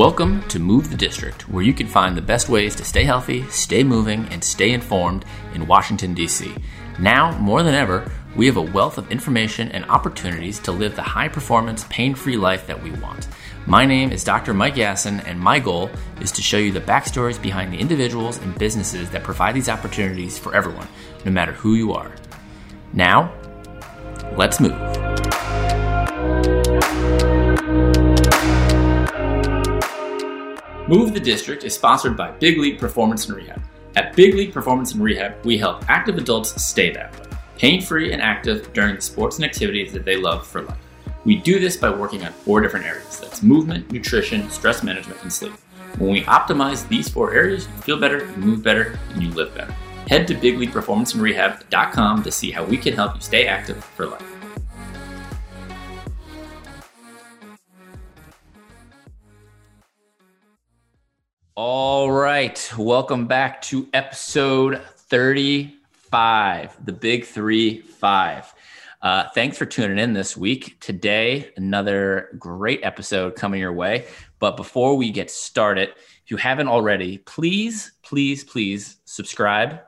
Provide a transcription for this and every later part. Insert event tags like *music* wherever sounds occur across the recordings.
Welcome to Move the District, where you can find the best ways to stay healthy, stay moving, and stay informed in Washington, D.C. Now, more than ever, we have a wealth of information and opportunities to live the high performance, pain free life that we want. My name is Dr. Mike Yassin, and my goal is to show you the backstories behind the individuals and businesses that provide these opportunities for everyone, no matter who you are. Now, let's move. Move the District is sponsored by Big League Performance and Rehab. At Big League Performance and Rehab, we help active adults stay that way, pain free and active during the sports and activities that they love for life. We do this by working on four different areas that's movement, nutrition, stress management, and sleep. When we optimize these four areas, you feel better, you move better, and you live better. Head to bigleagueperformanceandrehab.com to see how we can help you stay active for life. All right. Welcome back to episode 35, the big three five. Uh, thanks for tuning in this week. Today, another great episode coming your way. But before we get started, if you haven't already, please, please, please subscribe,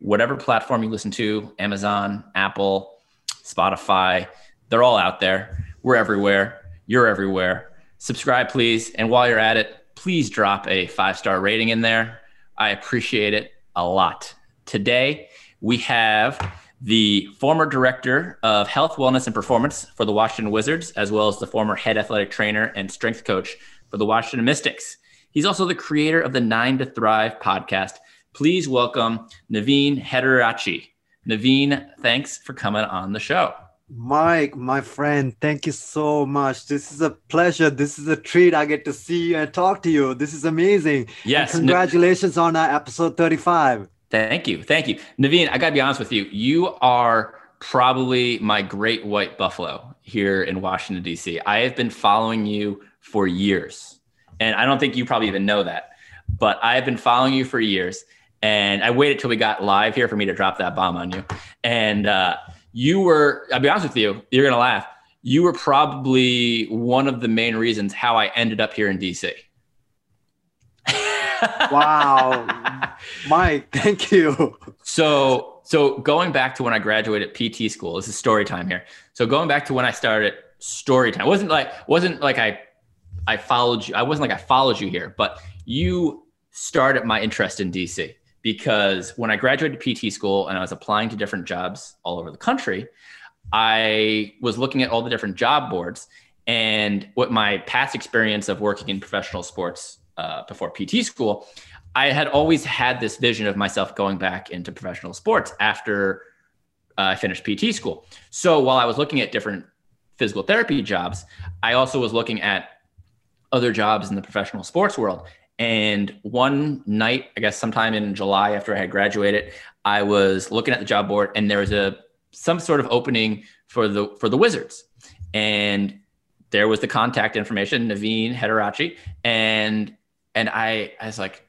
whatever platform you listen to Amazon, Apple, Spotify, they're all out there. We're everywhere. You're everywhere. Subscribe, please. And while you're at it, please drop a five star rating in there. I appreciate it a lot. Today, we have the former director of health, wellness, and performance for the Washington Wizards, as well as the former head athletic trainer and strength coach for the Washington Mystics. He's also the creator of the Nine to Thrive podcast. Please welcome Naveen Hettiarachchi. Naveen, thanks for coming on the show. Mike, my friend, thank you so much. This is a pleasure. This is a treat. I get to see you and talk to you. This is amazing. Yes. And congratulations on uh, episode 35. Thank you. Thank you. Naveen, I got to be honest with you. You are probably my great white buffalo here in Washington, D.C. I have been following you for years. And I don't think you probably even know that, but I have been following you for years. And I waited till we got live here for me to drop that bomb on you. And, uh, you were, I'll be honest with you, you're going to laugh. You were probably one of the main reasons how I ended up here in DC. *laughs* wow. Mike, thank you. So, so going back to when I graduated PT school, this is story time here. So going back to when I started story time, wasn't like, wasn't like I, I followed you. I wasn't like I followed you here, but you started my interest in DC because when I graduated PT school and I was applying to different jobs all over the country, I was looking at all the different job boards and what my past experience of working in professional sports uh, before PT school, I had always had this vision of myself going back into professional sports after uh, I finished PT school. So while I was looking at different physical therapy jobs, I also was looking at other jobs in the professional sports world. And one night, I guess sometime in July after I had graduated, I was looking at the job board and there was a some sort of opening for the for the Wizards. And there was the contact information, Naveen Hettiarachchi. And and I, I was like,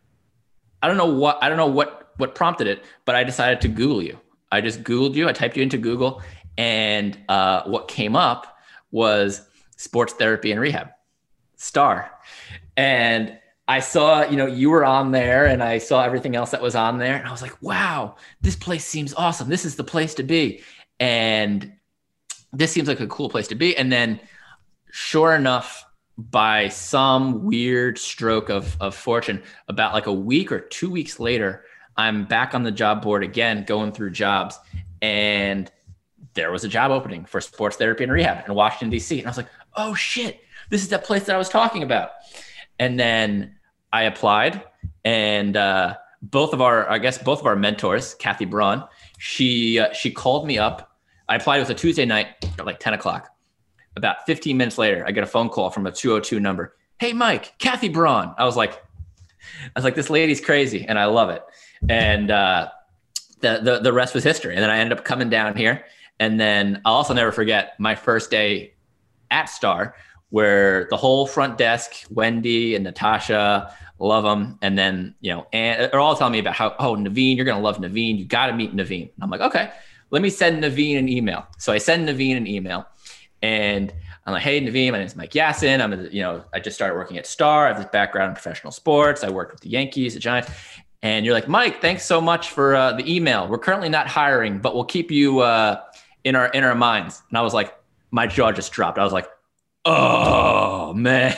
I don't know what I don't know what what prompted it, but I decided to Google you. I just Googled you. I typed you into Google, and uh, what came up was sports therapy and rehab, STAR, and I saw, you know, you were on there and I saw everything else that was on there. And I was like, wow, this place seems awesome. This is the place to be. And this seems like a cool place to be. And then, sure enough, by some weird stroke of, of fortune, about like a week or two weeks later, I'm back on the job board again, going through jobs. And there was a job opening for sports therapy and rehab in Washington, D.C. And I was like, oh shit, this is that place that I was talking about. And then I applied, and uh, both of our, I guess, both of our mentors, Kathy Braun, she uh, she called me up. I applied. It was a Tuesday night at like ten o'clock. About 15 minutes later, I get a phone call from a 202 number. Hey, Mike, Kathy Braun. I was like, I was like, this lady's crazy, and I love it. And uh, the, the the rest was history. And then I ended up coming down here, and then I'll also never forget my first day at Star where the whole front desk, Wendy and Natasha, love them. And then, you know, and they're all telling me about how, oh, Naveen, you're going to love Naveen. You got to meet Naveen. I'm like, okay, let me send Naveen an email. So I send Naveen an email and I'm like, hey, Naveen, my name is Mike Yassin. I'm, a, you know, I just started working at Star. I have this background in professional sports. I worked with the Yankees, the Giants. And you're like, Mike, thanks so much for uh, the email. We're currently not hiring, but we'll keep you uh, in our in our minds. And I was like, my jaw just dropped. I was like, oh man.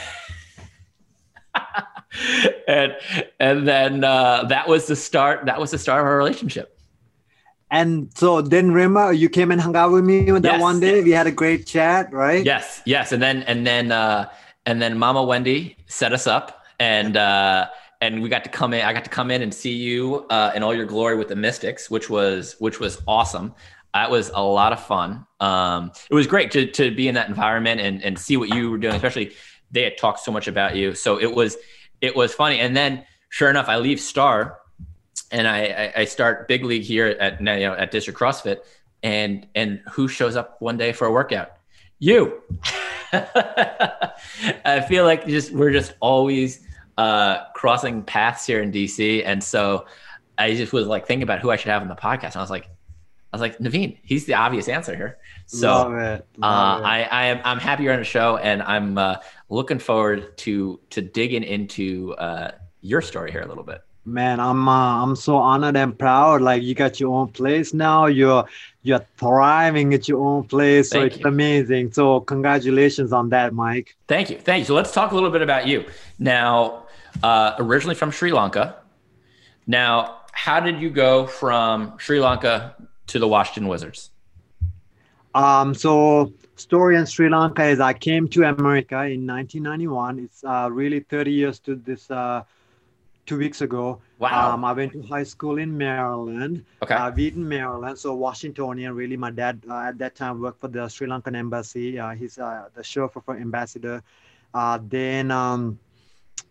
*laughs* and and then uh, that was the start. That was the start of our relationship. And so then Rima, you came and hung out with me that yes. one day. We had a great chat, right? Yes, yes. And then and then uh and then Mama Wendy set us up and uh and we got to come in I got to come in and see you uh in all your glory with the Mystics, which was which was awesome. That was a lot of fun. Um it was great to to be in that environment and and see what you were doing, especially they had talked so much about you. So it was it was funny. And then sure enough, I leave Star and I, I start big league here at you know at District CrossFit, and and who shows up one day for a workout? You. *laughs* I feel like just we're just always uh, crossing paths here in DC, and so I just was like thinking about who I should have on the podcast, and I was like, I was like Naveen, he's the obvious answer here. So Love it. Love uh, it. I I am I'm happy you're on the show, and I'm uh, looking forward to to digging into uh, your story here a little bit. Man i'm uh, i'm so honored and proud. Like you got your own place now. You're you're thriving at your own place. So it's you. amazing. So congratulations on that mike. Thank you. Thank you. So let's talk a little bit about you. Now uh, originally from sri lanka. Now how did you go from sri lanka to the washington wizards um so story in sri lanka is i came to america in 1991 it's uh, really 30 years to this uh, two weeks ago. Wow. Um, I went to high school in Maryland, okay. uh, Wheaton, Maryland. So Washingtonian, really. My dad uh, at that time worked for the Sri Lankan embassy. Uh, he's uh, the chauffeur for ambassador. Uh, then, um,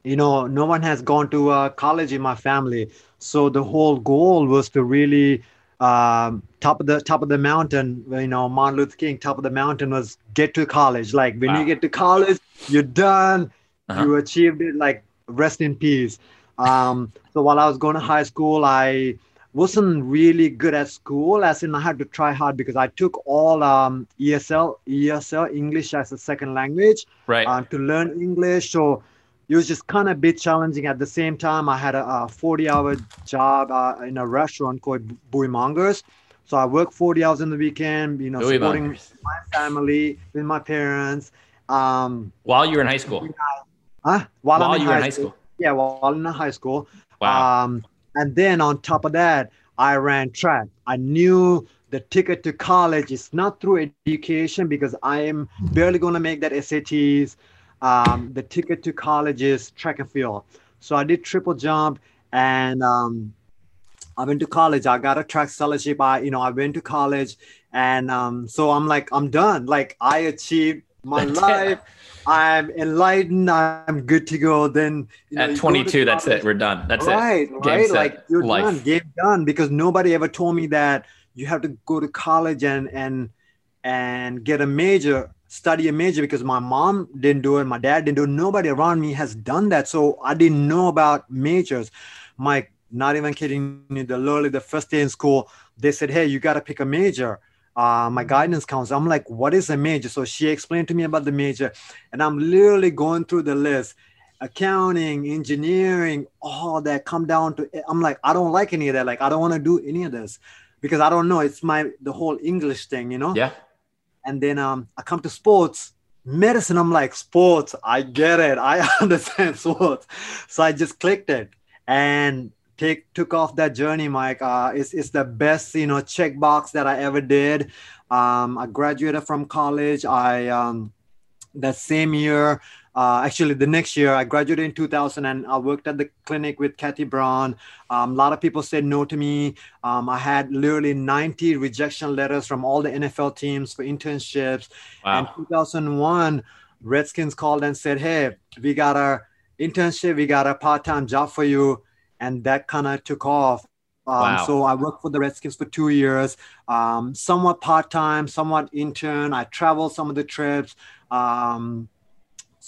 you know, no one has gone to uh, college in my family. So the whole goal was to really um, top of the top of the mountain. You know, Martin Luther King, top of the mountain was get to college. Like when wow. you get to college, you're done. Uh-huh. You achieved it. Like rest in peace. Um, so while I was going to high school, I wasn't really good at school, as in I had to try hard because I took all um, ESL, ESL, English as a second language, right, uh, to learn English. So it was just kind of a bit challenging. At the same time, I had a, a 40-hour job uh, in a restaurant called Bui Mongers. So I worked 40 hours in the weekend, you know, Louis supporting Mongers. my family with my parents. Um, while you were in high school. Huh? While, while you were in high school. school yeah, while in high school. Wow. Um, and then on top of that, I ran track. I knew the ticket to college is not through education because I am barely going to make that SATs. Um, the ticket to college is track and field. So I did triple jump and um, I went to college. I got a track scholarship. I, you know, I went to college and um, so I'm like, I'm done. Like I achieved my *laughs* life. I'm enlightened. I'm good to go. Then you know, at 22, that's it. We're done. That's right, it. Right, right. Like you're life. done. Game done. Because nobody ever told me that you have to go to college and and and get a major, study a major. Because my mom didn't do it, my dad didn't do it. Nobody around me has done that, so I didn't know about majors. My not even kidding you. The literally the first day in school, they said, "Hey, you got to pick a major." uh, my guidance counselor. I'm like, what is a major? So she explained to me about the major, and I'm literally going through the list accounting, engineering, all that come down to I'm like, I don't like any of that. Like, I don't want to do any of this because I don't know. It's my the whole English thing, you know? Yeah. And then um I come to sports, medicine. I'm like, sports, I get it. I *laughs* understand sports. So I just clicked it. And take took off that journey, Mike. Uh, it's it's the best you know checkbox that I ever did. Um, I graduated from college. I um, that same year, uh, actually the next year, I graduated in 2000 and I worked at the clinic with Kathy Brown. Um, a lot of people said no to me. Um, I had literally 90 rejection letters from all the NFL teams for internships. Wow. In 2001, Redskins called and said, "Hey, we got a internship, we got a part-time job for you." and that kind of took off. Um, wow. So I worked for the Redskins for two years, um, somewhat part time, somewhat intern. I traveled some of the trips. Um,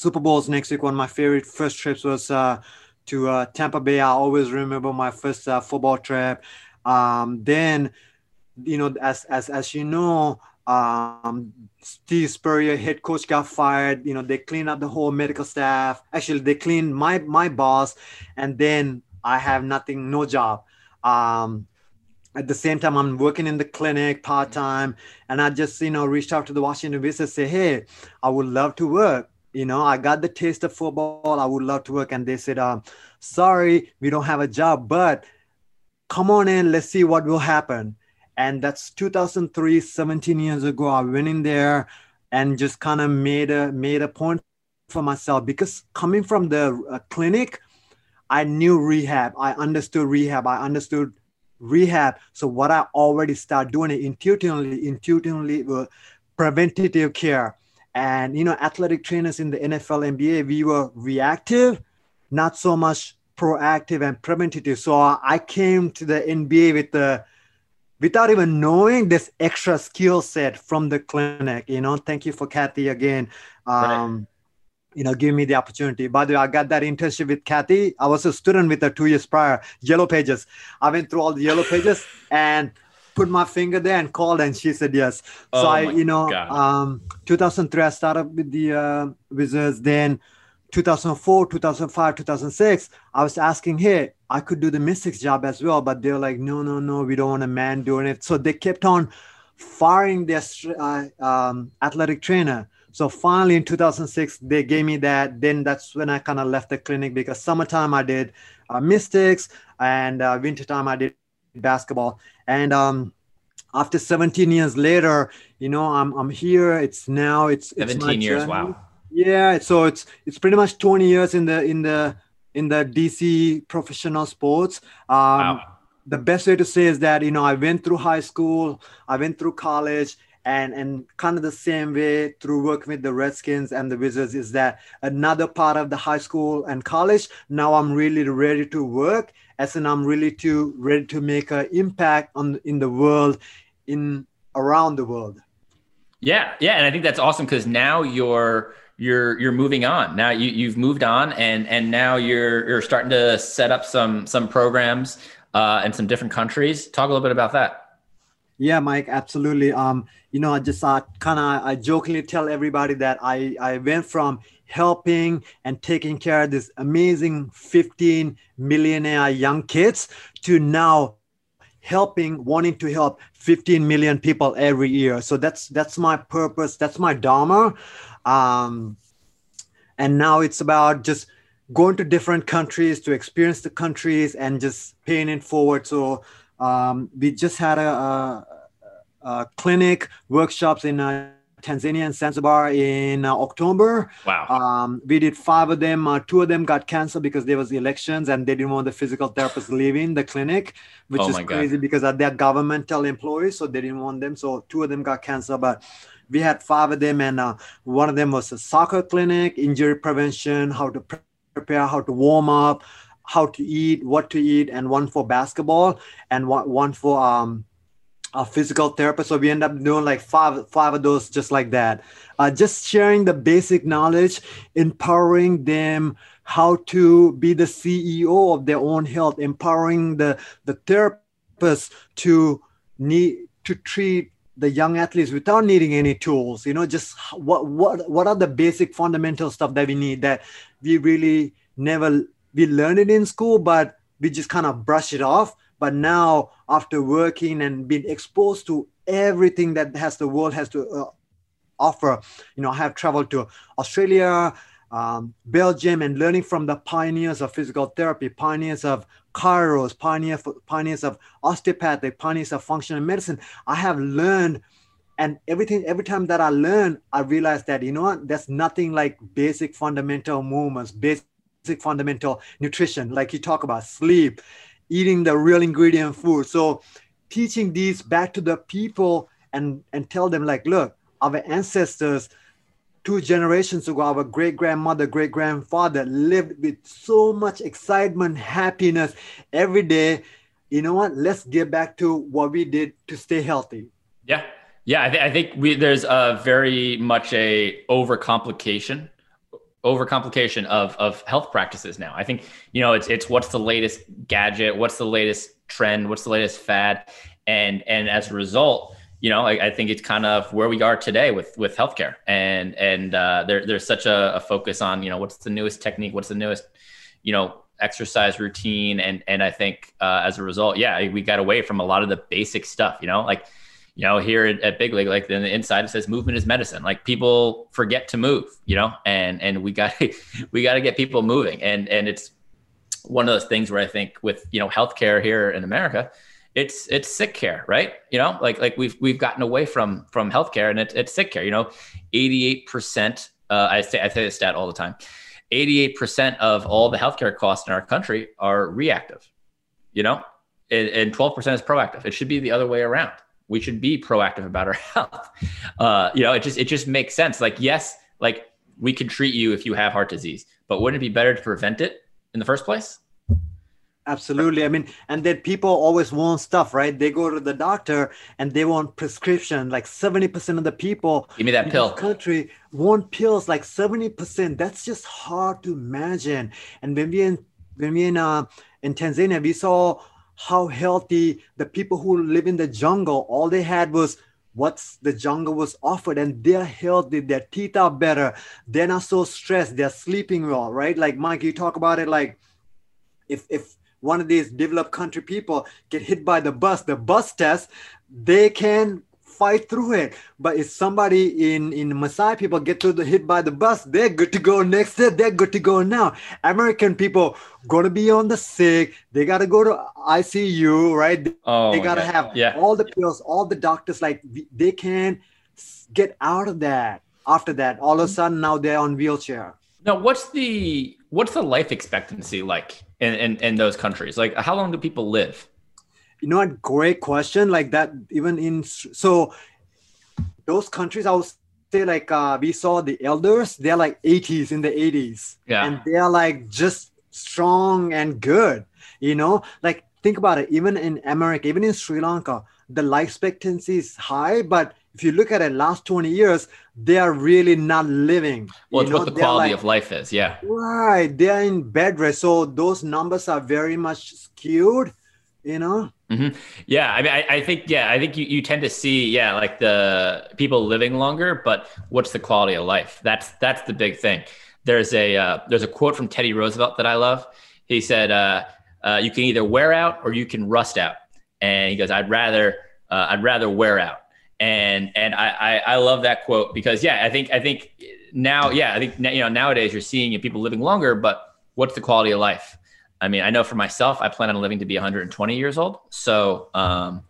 Super Bowls next week. One of my favorite first trips was uh, to uh, Tampa Bay. I always remember my first uh, football trip. Um, then, you know, as as as you know, Um, Steve Spurrier, head coach, got fired. You know, they cleaned up the whole medical staff. Actually, they cleaned my my boss, and then I have nothing, no job. Um, at the same time, I'm working in the clinic part time, and I just you know reached out to the Washington Wizards, say, hey, I would love to work. You know, I got the taste of football. I would love to work, and they said, um, sorry, we don't have a job, but come on in, let's see what will happen. And that's 2003 17 years ago. I went in there and just kind of made a made a point for myself because coming from the uh, clinic i knew rehab. I understood rehab. I understood rehab. So what i already started doing it intuitively intuitively uh, preventative care and you know athletic trainers in the nfl nba we were reactive not so much proactive and preventative. So i came to the nba with the without even knowing this extra skill set from the clinic you know. Thank you for kathy again um, right. you know giving me the opportunity. By the way i got that internship with kathy. I was a student with her two years prior yellow pages. I went through all the yellow pages and put my finger there and called and she said yes so oh i you know um 2003 i started with the uh, wizards then 2004 2005 2006 i was asking hey I could do the Mystics job as well, but they're like, no, no, no, we don't want a man doing it. So they kept on firing their uh, um, athletic trainer. So finally in 2006, they gave me that. Then that's when I kind of left the clinic because summertime I did uh, Mystics and uh, wintertime I did basketball. And um, after 17 years later, you know, I'm, I'm here. It's now it's 17 it's years. Wow. Yeah. So it's, it's pretty much 20 years in the, in the, in the DC professional sports. Um, wow. The best way to say is that you know I went through high school, I went through college, and and kind of the same way through working with the Redskins and the Wizards is that another part of the high school and college. Now I'm really ready to work, as in I'm really to ready to make an impact on in the world, in around the world. Yeah, yeah, and I think that's awesome because now you're you're you're moving on. Now you you've moved on and and now you're you're starting to set up some some programs uh in some different countries. Talk a little bit about that. Yeah mike absolutely. Um you know i just uh, kind of i jokingly tell everybody that i i went from helping and taking care of this amazing 15 millionaire young kids to now helping wanting to help 15 million people every year so that's that's my purpose that's my dharma um, and now it's about just going to different countries to experience the countries and just paying it forward. So um, we just had a, a, a clinic workshops in uh, Tanzania and Zanzibar in uh, October. Wow. Um, we did five of them. Uh, two of them got canceled because there was elections and they didn't want the physical therapists leaving the clinic, which oh is crazy God. because they're governmental employees, so they didn't want them. So two of them got canceled, but we had five of them, and uh, one of them was a soccer clinic, injury prevention, how to prepare, how to warm up, how to eat, what to eat, and one for basketball, and one, one for um, a physical therapist. So we end up doing like five five of those just like that. Uh, just sharing the basic knowledge, empowering them how to be the CEO of their own health, empowering the the therapist to need to treat the young athletes without needing any tools you know just what what what are the basic fundamental stuff that we need that we really never we learn it in school but we just kind of brush it off but now after working and being exposed to everything that has the world has to uh, offer you know i have traveled to australia um, belgium and learning from the pioneers of physical therapy pioneers of chiros, pioneer, pioneers of osteopathic, pioneers of functional medicine. I have learned, and everything, every time that I learn, I realize that, you know what, there's nothing like basic fundamental movements, basic fundamental nutrition, like you talk about sleep, eating the real ingredient food. So teaching these back to the people and, and tell them like, look, our ancestors, two generations ago, our great grandmother, great grandfather lived with so much excitement, happiness every day. You know what? Let's get back to what we did to stay healthy. Yeah. Yeah. I, th- I think we, there's a very much a overcomplication overcomplication of of health practices now. I think you know it's it's what's the latest gadget, what's the latest trend, what's the latest fad, and and as a result, you know, I, I, think it's kind of where we are today with with healthcare, and and uh, there, there's such a, a, focus on you know what's the newest technique, what's the newest, you know, exercise routine, and and I think uh, as a result, yeah, we got away from a lot of the basic stuff. You know, like you know here at, at Big League, like in the inside it says movement is medicine. Like people forget to move, you know, and and we got *laughs* we got to get people moving, and and it's one of those things where I think with you know healthcare here in America it's it's sick care, right? You know, like like we've we've gotten away from from healthcare and it's it's sick care. You know, eighty eight percent. Uh, I say I say this stat all the time. Eighty eight percent of all the healthcare costs in our country are reactive. You know, and, and twelve percent is proactive. It should be the other way around. We should be proactive about our *laughs* health. Uh, you know, it just it just makes sense. Like yes, like we can treat you if you have heart disease, but wouldn't it be better to prevent it in the first place? Absolutely. I mean, and then people always want stuff, right? They go to the doctor and they want prescription. Like 70% of the people give me that pill country want pills, like 70%. That's just hard to imagine. And when we in when we in uh, in Tanzania, we saw how healthy the people who live in the jungle, all they had was what the jungle was offered and they're healthy their teeth are better they're not so stressed they're sleeping well right? Like mike you talk about it like if if one of these developed country people get hit by the bus, the bus test, they can fight through it. But if somebody in in Maasai people get to the hit by the bus, they're good to go next day. They're good to go now. American people gonna be on the sick. They gotta go to ICU, right? Oh, they gotta have yeah. all the pills, all the doctors. Like they can get out of that. After that, all of a sudden now they're on wheelchair. Now, what's the what's the life expectancy like in, in, in those countries? Like, how long do people live? You know what? Great question. Like that, even in so those countries, I would say like uh, we saw the elders. They're like 80s in the 80s, yeah, and they're like just strong and good. You know, like think about it. Even in America, even in Sri Lanka, the life expectancy is high, but if you look at it last 20 years they are really not living well it's know? what the quality like, of life is yeah right they're in bed rest so those numbers are very much skewed you know mm-hmm. yeah i mean I, I, think yeah i think you, you tend to see yeah like the people living longer but what's the quality of life? That's that's the big thing. There's a uh, there's a quote from teddy roosevelt that i love. He said uh, uh, you can either wear out or you can rust out. And he goes i'd rather uh, i'd rather wear out. And and I, I, I love that quote because yeah I think I think now yeah I think you know nowadays you're seeing people living longer but what's the quality of life I mean I know for myself I plan on living to be 120 years old. So um,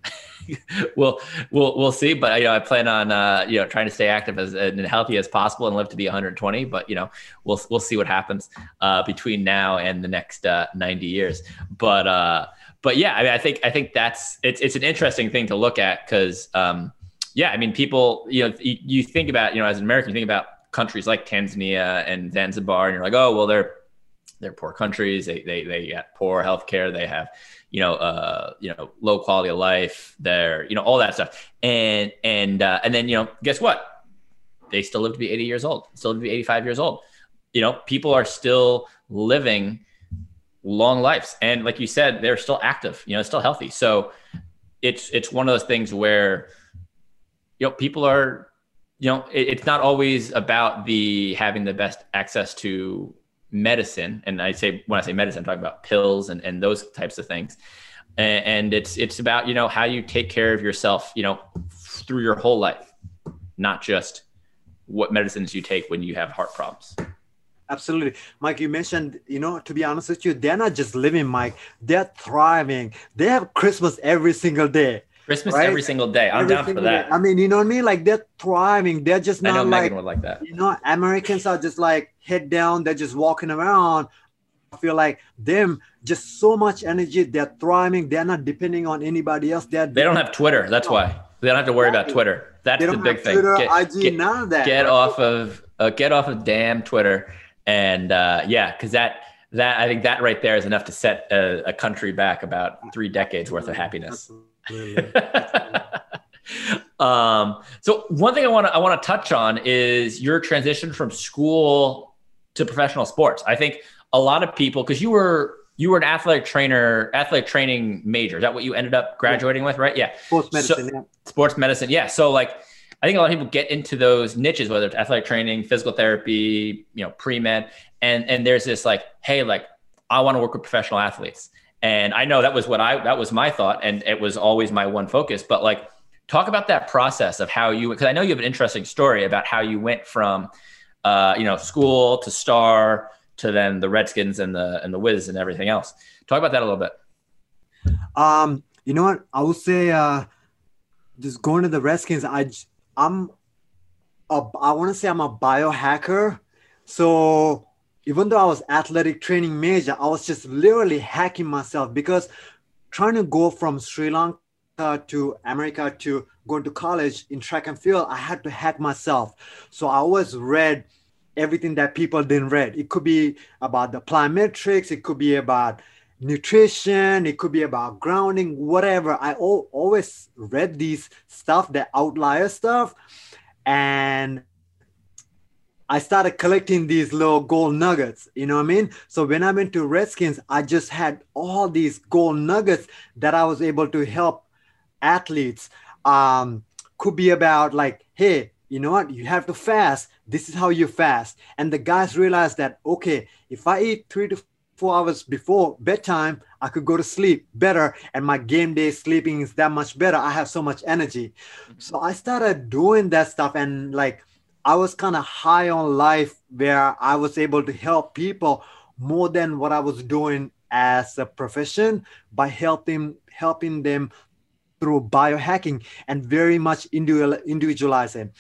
*laughs* we'll we'll we'll see. But you know I plan on uh, you know trying to stay active as and healthy as possible and live to be 120 but you know we'll we'll see what happens uh, between now and the next uh, 90 years. But uh but yeah I mean I think I think that's it's it's an interesting thing to look at because um yeah, I mean, people, you know, you, you think about, you know, as an American, you think about countries like Tanzania and Zanzibar, and you're like, oh, well, they're they're poor countries. They they they got poor healthcare. They have, you know, uh, you know, low quality of life. They're, you know, all that stuff. And and uh, and then you know, guess what? They still live to be 80 years old. Still live to be 85 years old. You know, people are still living long lives, and like you said, they're still active. You know, still healthy. So it's it's one of those things where you know, people are, you know, it, it's not always about the having the best access to medicine. And I say when I say medicine, I'm talking about pills and, and those types of things. And, and it's it's about you know how you take care of yourself, you know, through your whole life, not just what medicines you take when you have heart problems. Absolutely. Mike, you mentioned, you know, to be honest with you, they're not just living, Mike, they're thriving. They have Christmas every single day. Christmas right? every single day. I'm every down for that. Day. I mean, you know what I mean? Like they're thriving. They're just not I know like, Megan would like that. You know, Americans are just like head down. They're just walking around. I feel like them just so much energy. They're thriving. They're not depending on anybody else. They're they don't have Twitter. That's why they don't have to worry about Twitter. That's the big thing. Twitter, get, IG, get, none of that. Get off of uh, get off of damn Twitter. And uh, yeah, because that that I think that right there is enough to set a, a country back about three decades worth of happiness. *laughs* um, so one thing I want to I want to touch on is your transition from school to professional sports. I think a lot of people because you were you were an athletic trainer, athletic training major. Is that what you ended up graduating yeah. with, right? Yeah. Sports medicine. So, yeah. Sports medicine. Yeah. So like, I think a lot of people get into those niches, whether it's athletic training, physical therapy, you know, pre med, and and there's this like, hey, like I want to work with professional athletes, and I know that was what I that was my thought, and it was always my one focus. But like, talk about that process of how you, because I know you have an interesting story about how you went from, uh, you know, school to star to then the Redskins and the and the Wiz and everything else. Talk about that a little bit. Um, you know what? I would say uh just going to the Redskins, I I'm a, I want to say I'm a biohacker. So even though I was athletic training major, I was just literally hacking myself because trying to go from Sri Lanka to America to going to college in track and field, I had to hack myself. So I always read everything that people didn't read. It could be about the plyometrics, it could be about nutrition, it could be about grounding, whatever. I al- always read these stuff, the outlier stuff, and I started collecting these little gold nuggets. You know what I mean? So when I went to Redskins, I just had all these gold nuggets that I was able to help athletes. Um, could be about like, hey, you know what? You have to fast. This is how you fast. And the guys realized that, okay, if I eat three to four hours before bedtime, I could go to sleep better. And my game day sleeping is that much better. I have so much energy. So I started doing that stuff. And like, I was kind of high on life where I was able to help people more than what I was doing as a profession by helping helping them through biohacking and very much individualizing.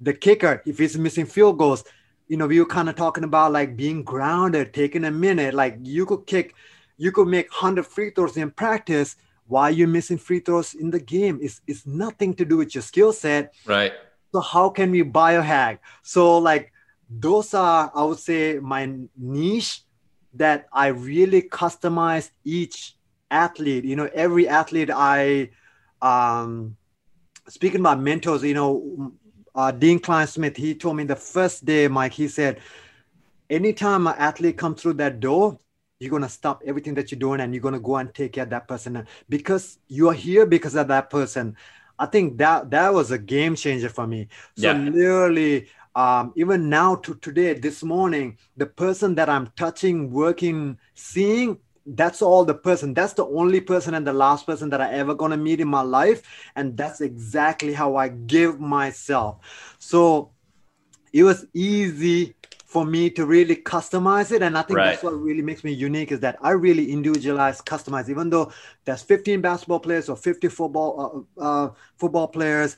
The kicker, if he's missing field goals, you know, we were kind of talking about like being grounded, taking a minute. Like you could kick, you could make 100 free throws in practice. Why you're missing free throws in the game? It's, it's nothing to do with your skill set. Right. So how can we biohack? So like those are, I would say, my niche that I really customize each athlete. You know, every athlete I um, speaking about mentors, you know, uh, Dean Klein Smith, he told me the first day, Mike, he said, anytime an athlete comes through that door, you're going to stop everything that you're doing and you're going to go and take care of that person because you are here because of that person. I think that that was a game changer for me. So yeah. literally, um, even now to today, this morning, the person that I'm touching, working, seeing, that's all the person that's the only person and the last person that i ever gonna meet in my life and that's exactly how i give myself so it was easy for me to really customize it and i think right. that's what really makes me unique is that i really individualize customize even though there's 15 basketball players or 50 football uh, uh, football players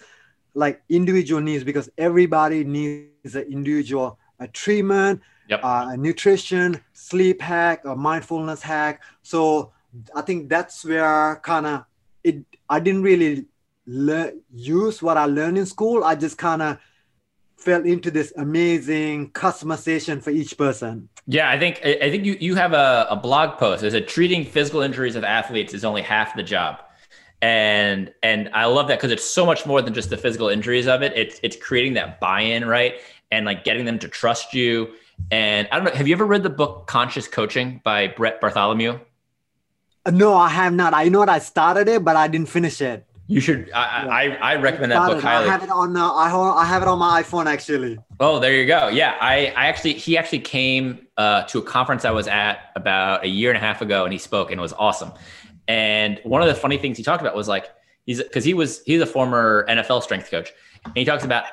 like individual needs because everybody needs an individual a treatment yep. uh, nutrition, sleep hack, a mindfulness hack. So I think that's where kind of it. I didn't really le- use what I learned in school. I just kind of fell into this amazing customization for each person. Yeah, I think I think you you have a, a blog post. Is it treating physical injuries of athletes is only half the job, and and I love that because it's so much more than just the physical injuries of it. It's it's creating that buy-in, right, and like getting them to trust you and I don't know, have you ever read the book Conscious Coaching by Brett Bartholomew? No, I have not. I know that I started it, but I didn't finish it. You should. I yeah. I, I, recommend that book highly. I have it on. Uh, I I have it on my iPhone actually. Oh, there you go. Yeah, I I actually he actually came uh, to a conference I was at about a year and a half ago, and he spoke, and it was awesome. And one of the funny things he talked about was like he's because he was he's a former NFL strength coach, and he talks about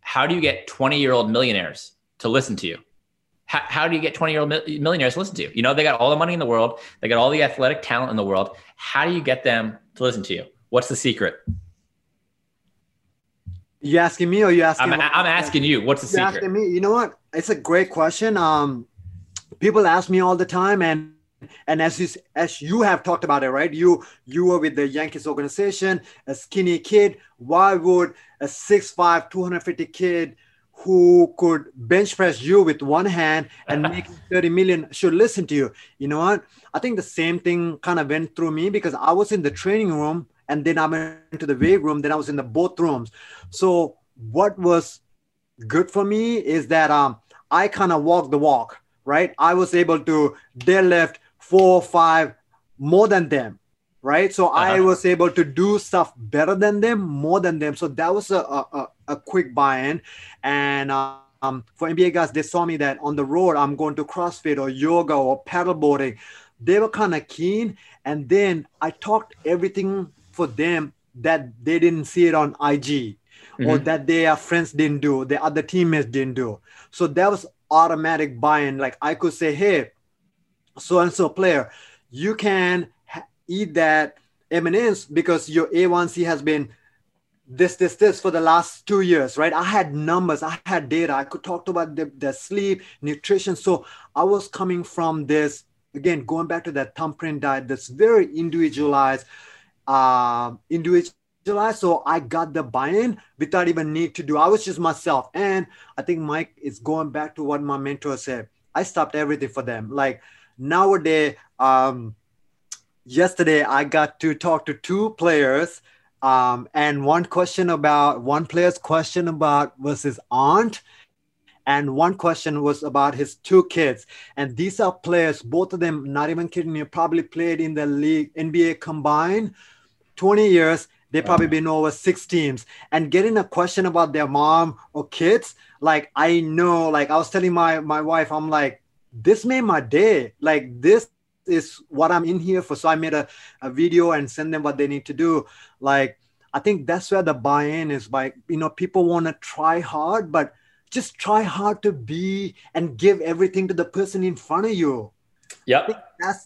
how do you get twenty year old millionaires to listen to you how, how do you get 20 year old millionaires to listen to you? You know, they got all the money in the world, they got all the athletic talent in the world. How do you get them to listen to you? What's the secret? You asking me or you asking? I'm, I'm asking you. What's the secret? Asking me. You know what? It's a great question. Um, people ask me all the time, and and as you as you have talked about it, right? You you were with the Yankees organization, a skinny kid. Why would a 6'5", 250 kid who could bench press you with one hand and make *laughs* 30 million should listen to you. You know what? I think the same thing kind of went through me because I was in the training room and then I went into the weight room, then I was in the both rooms. So what was good for me is that um, I kind of walked the walk, right? I was able to deadlift four, five more than them, right? So uh-huh. I was able to do stuff better than them, more than them. So that was a a, a quick buy-in, and. um, for NBA guys, they saw me that on the road, I'm going to CrossFit or yoga or paddleboarding. They were kind of keen. And then I talked everything for them that they didn't see it on IG mm-hmm. or that their friends didn't do, the other teammates didn't do. So that was automatic buy-in. Like I could say, hey, so and so player, you can ha- eat that M&Ms because your A1C has been this, this, this for the last two years, right? I had numbers, I had data, I could talk about the, the sleep, nutrition. So I was coming from this, again, going back to that thumbprint diet that's very individualized, uh, individual so I got the buy-in without even need to do. I was just myself. And I think Mike is going back to what my mentor said. I stopped everything for them. Like nowadays, um, yesterday I got to talk to two players. Um, and one question about one player's question about was his aunt and one question was about his two kids and these are players both of them not even kidding you probably played in the league nba combined 20 years they probably been over six teams. And getting a question about their mom or kids like i know like i was telling my my wife i'm like this made my day. Like this is what i'm in here for. So i made a, a video and send them what they need to do. Like i think that's where the buy-in is like you know people want to try hard but just try hard to be and give everything to the person in front of you. Yeah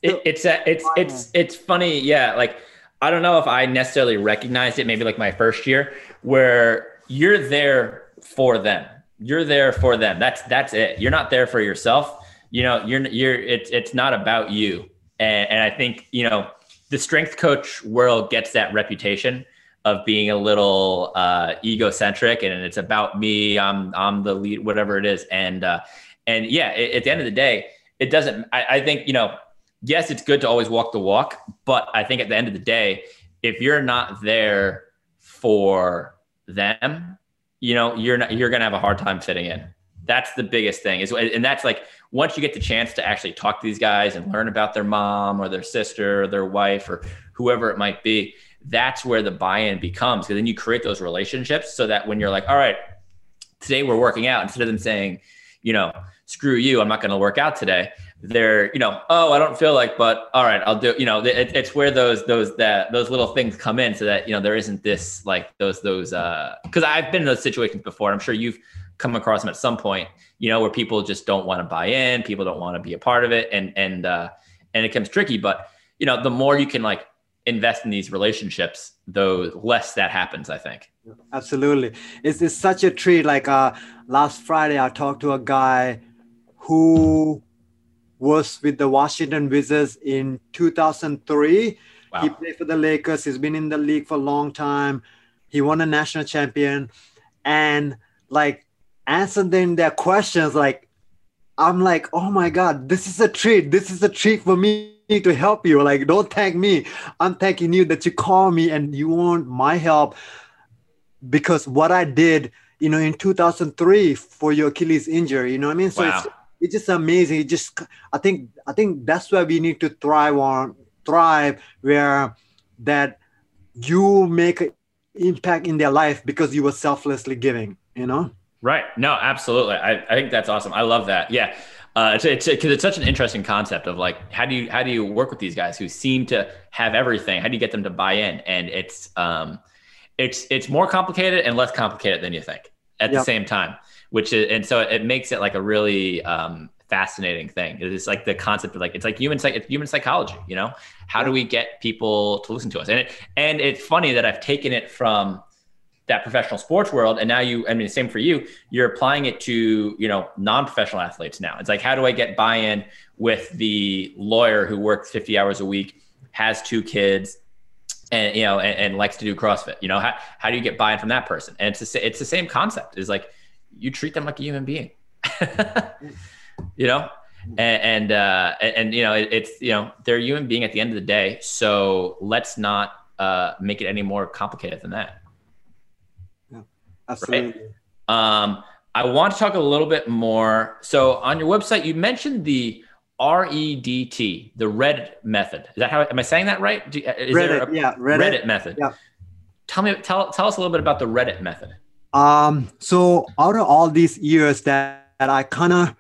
it, it's a, it's it's it's funny yeah like I don't know if I necessarily recognized it, maybe like my first year, where you're there for them. You're there for them. That's that's it. You're not there for yourself. You know, you're you're it's it's not about you. And and I think, you know, the strength coach world gets that reputation of being a little uh, egocentric and it's about me. I'm I'm the lead, whatever it is. And uh, and yeah, at the end of the day, it doesn't. I, I think you know yes, it's good to always walk the walk, but I think at the end of the day, if you're not there for them, you know, you're not you're gonna have a hard time fitting in. That's the biggest thing. Is and that's like once you get the chance to actually talk to these guys and learn about their mom or their sister or their wife or whoever it might be, that's where the buy-in becomes. Because then you create those relationships so that when you're like, all right, today we're working out, instead of them saying, you know, screw you, I'm not going to work out today they're you know oh i don't feel like but all right i'll do you know it, it's where those those that those little things come in so that you know there isn't this like those those uh because i've been in those situations before i'm sure you've come across them at some point you know where people just don't want to buy in people don't want to be a part of it and and uh and it becomes tricky but you know the more you can like invest in these relationships though less that happens i think. Absolutely. It's, it's such a treat like uh last friday i talked to a guy who was with the Washington Wizards in 2003. Wow. He played for the Lakers. He's been in the league for a long time. He won a national champion, and like answering their questions, like I'm like, oh my god, this is a treat. This is a treat for me to help you. Like, don't thank me. I'm thanking you that you call me and you want my help because what I did, you know, in 2003 for your Achilles injury. You know what I mean? So wow. it's it's just amazing. It just I think I think that's where we need to thrive on thrive where that you make an impact in their life because you were selflessly giving, you know? Right. No, absolutely. I, I think that's awesome. I love that. Yeah. Uh, it's it's because it's such an interesting concept of like how do you how do you work with these guys who seem to have everything? How do you get them to buy in? And it's um, it's it's more complicated and less complicated than you think at yep. the same time which is and so it makes it like a really um, fascinating thing. It's like the concept of like it's like human psych, it's human psychology. You know, how do we get people to listen to us? And it and it's funny that I've taken it from that professional sports world and now you i mean same for you you're applying it to you know non-professional athletes now it's like how do i get buy-in with the lawyer who works 50 hours a week has two kids and you know and, and likes to do crossfit you know how, how do you get buy-in from that person and it's the, it's the same concept is like you treat them like a human being *laughs* you know and and, uh, and you know it, it's you know they're a human being at the end of the day so let's not uh, make it any more complicated than that yeah absolutely right? um, i want to talk a little bit more so on your website you mentioned the R-E-D-T, the Reddit method. Is that how? Am I saying that right? Do, is Reddit, a yeah, Reddit. Reddit method? Yeah. Tell me, tell tell us a little bit about the Reddit method. Um, so out of all these years that, that I kind of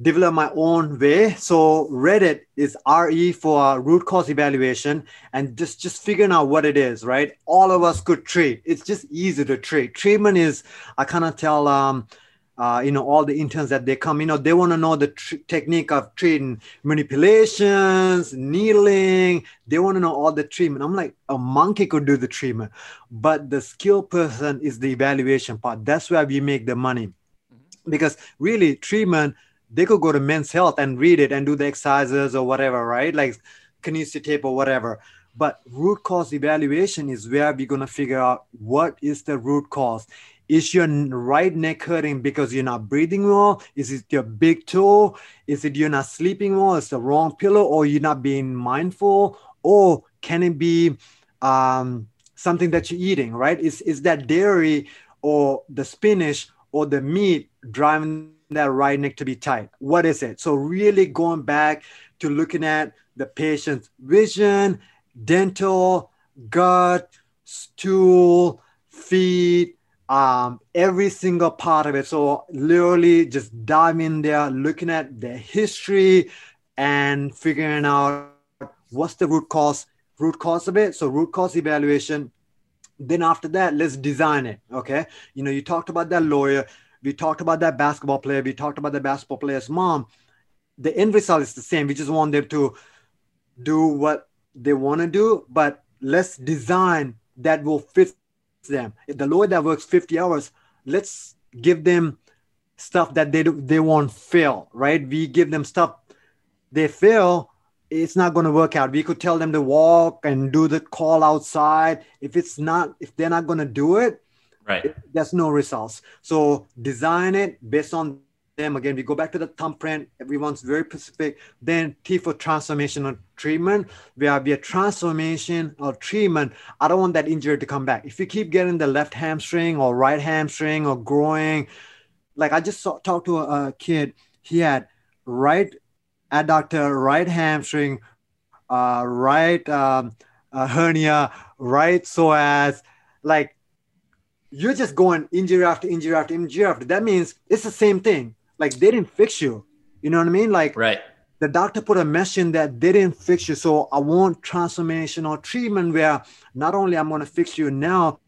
developed my own way. So Reddit is RE for root cause evaluation and just just figuring out what it is, right? All of us could treat. It's just easy to treat. Treatment is I kind of tell um uh, you know, all the interns that they come, you know, they want to know the tr- technique of treating manipulations, needling. They want to know all the treatment. I'm like, a monkey could do the treatment, but the skilled person is the evaluation part. That's where we make the money. Mm-hmm. Because really, treatment, they could go to men's health and read it and do the exercises or whatever, right? Like kinesio tape or whatever. But root cause evaluation is where we're going to figure out what is the root cause is your right neck hurting because you're not breathing well? Is it your big toe? Is it you're not sleeping well? It's the wrong pillow, or you're not being mindful? Or can it be um, something that you're eating, right? Is, is that dairy or the spinach or the meat driving that right neck to be tight? What is it? So, really going back to looking at the patient's vision, dental, gut, stool, feet, um, every single part of it. So literally just dive in there, looking at the history and figuring out what's the root cause, root cause of it. So root cause evaluation. Then after that, let's design it. Okay. You know, you talked about that lawyer. We talked about that basketball player. We talked about the basketball player's mom. The end result is the same. We just want them to do what they want to do, but let's design that will fit them. If the lawyer that works 50 hours, let's give them stuff that they do, they won't fail, right? We give them stuff they fail, it's not going to work out. We could tell them to walk and do the call outside. If it's not, if they're not going to do it, right, there's no results. So design it based on them. Again we go back to the thumbprint. Everyone's very specific. Then t for transformational treatment. Where be a transformation or treatment. I don't want that injury to come back. If you keep getting the left hamstring or right hamstring or growing like i just saw, talked to a, a kid. He had right adductor right hamstring uh, right um, uh, hernia right psoas. Like you're just going injury after injury after injury after. That means it's the same thing like they didn't fix you. You know what I mean? Like right. The doctor put a mesh in that they didn't fix you. So I want transformational treatment where not only I'm going to fix you now,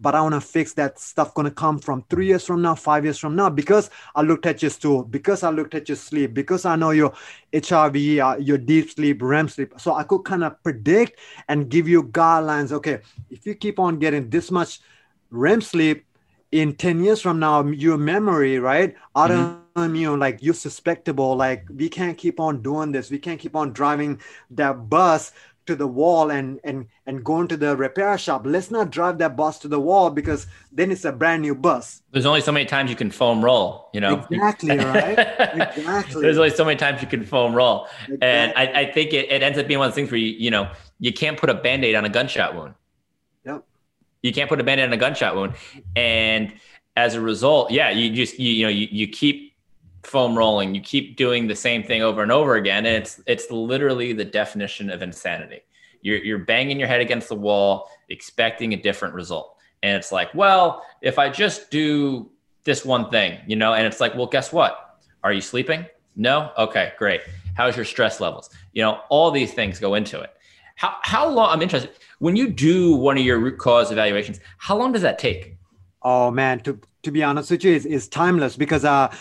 but I want to fix that stuff going to come from three years from now, five years from now, because I looked at your stool, because I looked at your sleep, because I know your HRV, uh, your deep sleep, REM sleep. So I could kind of predict and give you guidelines. Okay, if you keep on getting this much REM sleep, in 10 years from now, your memory, right? Mm-hmm you know, like you're suspectable like we can't keep on doing this. We can't keep on driving that bus to the wall and and and going to the repair shop. Let's not drive that bus to the wall because then it's a brand new bus. There's only so many times you can foam roll you know? Exactly *laughs* right? Exactly. There's only so many times you can foam roll. Exactly. and I, I think it, it ends up being one of those things where you you know you can't put a band-aid on a gunshot wound. Yep. You can't put a band-aid on a gunshot wound. And as a result yeah you just you, you know you, you keep foam rolling. You keep doing the same thing over and over again and it's it's literally the definition of insanity. You're, you're banging your head against the wall expecting a different result. And it's like well if i just do this one thing you know and it's like well guess what? Are you sleeping? No? Okay great. How's your stress levels? You know all these things go into it. How, how long i'm interested when you do one of your root cause evaluations how long does that take? Oh man to to be honest with you it's, it's timeless because uh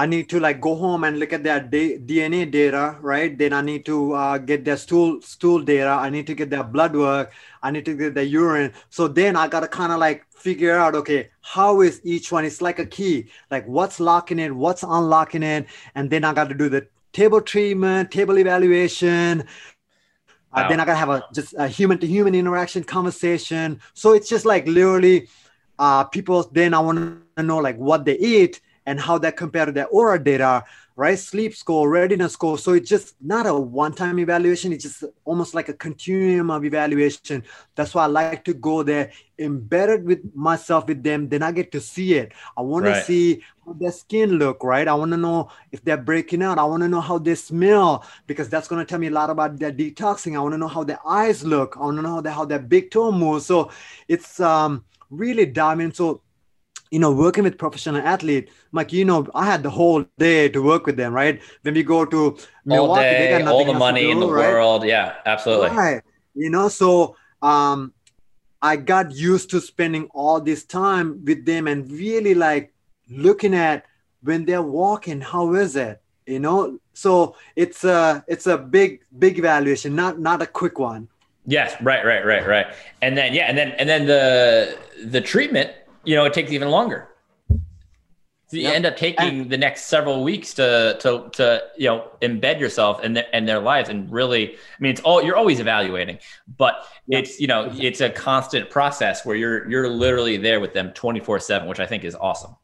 I need to like go home and look at their DNA data, right? Then I need to uh, get their stool stool data. I need to get their blood work. I need to get their urine. So then I gotta kind of like figure out, okay, how is each one? It's like a key, like what's locking it, what's unlocking it, and then I got to do the table treatment, table evaluation. Uh, wow. Uh, then I gotta have a just a human to human interaction conversation. So it's just like literally, uh, people. Then I want to know like what they eat and how that compared to their Oura data right? Sleep score, readiness score. So it's just not a one-time evaluation. It's just almost like a continuum of evaluation. That's why I like to go there, embedded with myself with them. Then I get to see it. I want right. to see how their skin look, right? I want to know if they're breaking out. I want to know how they smell because that's going to tell me a lot about their detoxing. I want to know how their eyes look. I want to know how, they, how their big toe moves. So it's um, really diving. So you know, working with professional athlete, like you know, I had the whole day to work with them, right? When we go to Milwaukee, all day, all the money do, in the right? world, yeah, absolutely. Right. You know, so um, I got used to spending all this time with them and really like looking at when they're walking, how is it? You know, so it's a it's a big big evaluation, not not a quick one. Yes, right, right, right, right. And then yeah, and then and then the the treatment you know, it takes even longer. So you yep. end up taking and, the next several weeks to to to you know embed yourself in their in their lives and really I mean it's all you're always evaluating but yep. it's you know it's a constant process where you're you're literally there with them 24/7 which I think is awesome.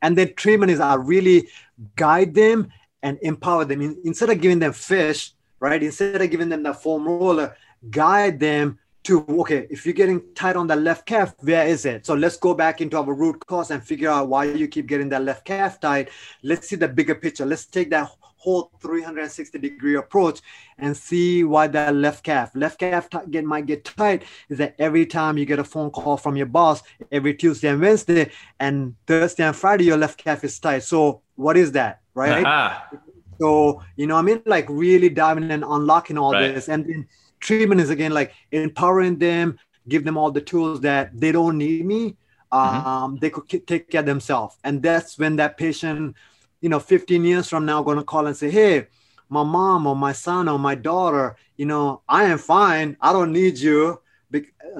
And the treatment is I really guide them and empower them instead of giving them fish right instead of giving them the foam roller guide them to okay if you're getting tight on the left calf where is it? So let's go back into our root cause and figure out why you keep getting that left calf tight. Let's see the bigger picture. Let's take that whole 360 degree approach and see why that left calf left calf t- get might get tight is that every time you get a phone call from your boss every tuesday and wednesday and thursday and friday your left calf is tight. So what is that right? Uh-huh. so you know i mean? Like really diving and unlocking all right. this. And then treatment is again like empowering them, give them all the tools that they don't need me. Mm-hmm. Um, they could take care of themselves. And that's when that patient, you know, 15 years from now, going to call and say, Hey, my mom or my son or my daughter, you know, I am fine. I don't need you.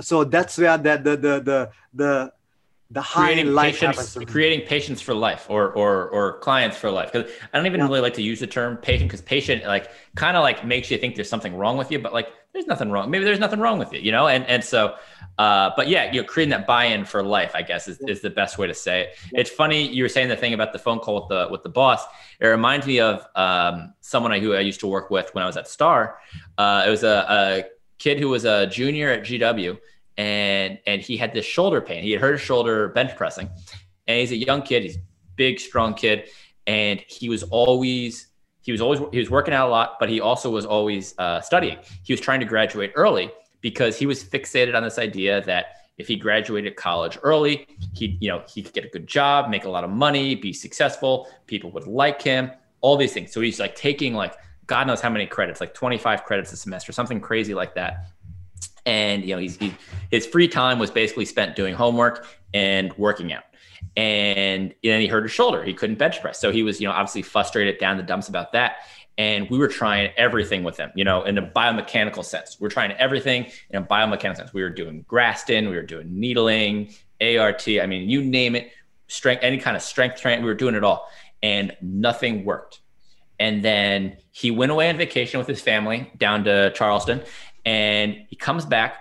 So that's where that the the the the the high creating patients, creating patients for life or or or clients for life. Because I don't even yeah. really like to use the term patient because patient like kind of like makes you think there's something wrong with you, but like there's nothing wrong. Maybe there's nothing wrong with you, you know? And and so uh, but yeah, you know, creating that buy-in for life, I guess, is, is the best way to say it. It's funny you were saying the thing about the phone call with the with the boss. It reminds me of um, someone I, who I used to work with when I was at Star. Uh, it was a, a kid who was a junior at GW, and and he had this shoulder pain. He had hurt his shoulder bench pressing, and he's a young kid. He's a big, strong kid, and he was always he was always he was working out a lot, but he also was always uh, studying. He was trying to graduate early because he was fixated on this idea that if he graduated college early, he you know he could get a good job, make a lot of money, be successful. People would like him, all these things. So he's like taking like God knows how many credits, like 25 credits a semester, something crazy like that. And you know, he's he, his free time was basically spent doing homework and working out and then he hurt his shoulder. He couldn't bench press. So he was, you know, obviously frustrated down the dumps about that. And we were trying everything with him, you know, in a biomechanical sense. We are trying everything in a biomechanical sense. We were doing Graston, we were doing needling, ART. I mean, you name it, strength, any kind of strength training. We were doing it all, and nothing worked. And then he went away on vacation with his family down to Charleston, and he comes back,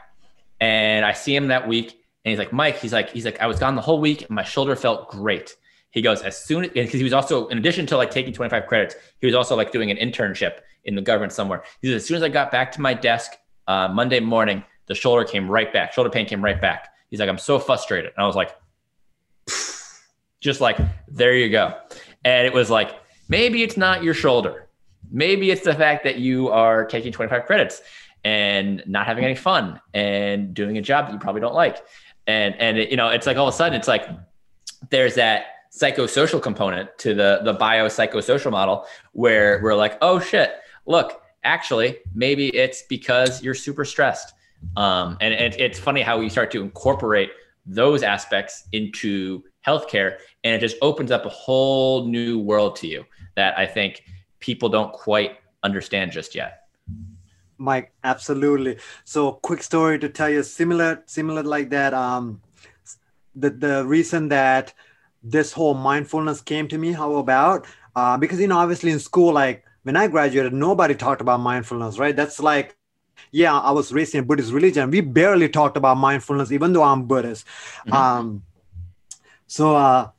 and I see him that week, and he's like, Mike, he's like, he's like, I was gone the whole week and my shoulder felt great. He goes, as soon as, because he was also, in addition to like taking 25 credits, he was also like doing an internship in the government somewhere. He says, as soon as I got back to my desk uh, Monday morning, the shoulder came right back. Shoulder pain came right back. He's like, I'm so frustrated. And I was like, just like, there you go. And it was like, maybe it's not your shoulder. Maybe it's the fact that you are taking 25 credits and not having any fun and doing a job that you probably don't like. And and it, you know it's like all of a sudden it's like there's that psychosocial component to the the biopsychosocial model where we're like oh shit look actually maybe it's because you're super stressed. Um, and it, it's funny how we start to incorporate those aspects into healthcare and it just opens up a whole new world to you that i think people don't quite understand just yet Mike, absolutely. So, quick story to tell you, similar, similar like that. Um, the the reason that this whole mindfulness came to me, how about? Uh, because you know, obviously in school, like when I graduated, nobody talked about mindfulness, right? That's like, yeah, I was raised in Buddhist religion. We barely talked about mindfulness, even though I'm Buddhist. Mm-hmm. Um, so, uh,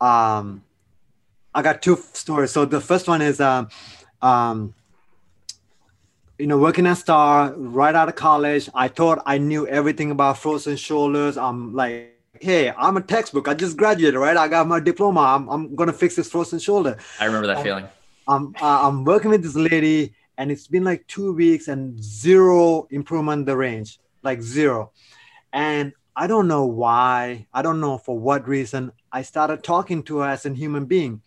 um, I got two stories. So the first one is, um, um, you know, working at Star right out of college. I thought I knew everything about frozen shoulders. I'm like, hey, I'm a textbook. I just graduated, right? I got my diploma. I'm, I'm gonna fix this frozen shoulder. I remember that feeling. I'm uh, I'm working with this lady, and it's been like two weeks and zero improvement in the range, like zero. And I don't know why. I don't know for what reason. I started talking to her as a human being,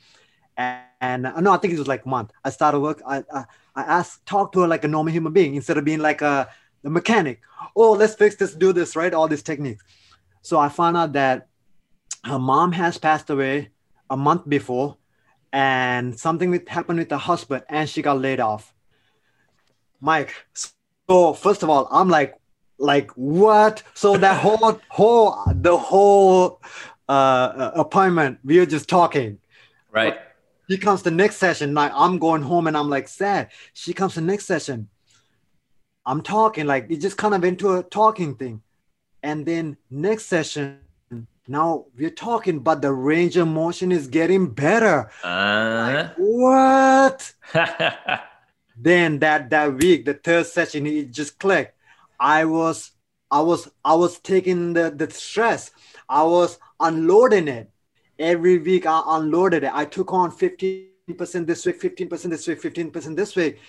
and, and no, I think it was like a month. I started work. I I, I asked talk to her like a normal human being instead of being like a the mechanic. Oh, let's fix this, do this, right? All these techniques. So I found out that her mom has passed away a month before, and something happened with her husband, and she got laid off. Mike, so first of all, I'm like, like what? So that whole whole the whole uh, appointment, we were just talking. Right. She comes the next session. Like I'm going home and I'm like sad. She comes the next session. I'm talking like it just kind of into a talking thing. And then next session, now we're talking, but the range of motion is getting better. Uh, Like, what? *laughs* then that that week, the third session, it just clicked. I was I was I was taking the, the stress. I was unloading it. Every week I unloaded it. I took on 15% this week, 15% this week, 15% this week.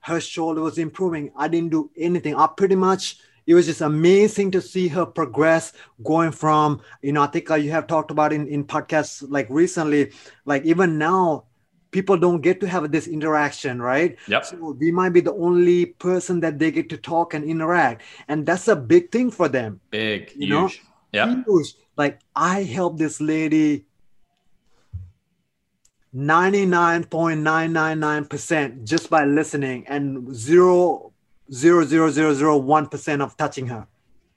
Her shoulder was improving. I didn't do anything. I pretty much it was just amazing to see her progress going from you know i think uh, you have talked about in in podcasts like recently like even now people don't get to have this interaction right Yep. so we might be the only person that they get to talk and interact and that's a big thing for them Big, You know? huge. Yeah. huge. like i helped this lady 99.999% just by listening and zero zero zero zero zero one percent of touching her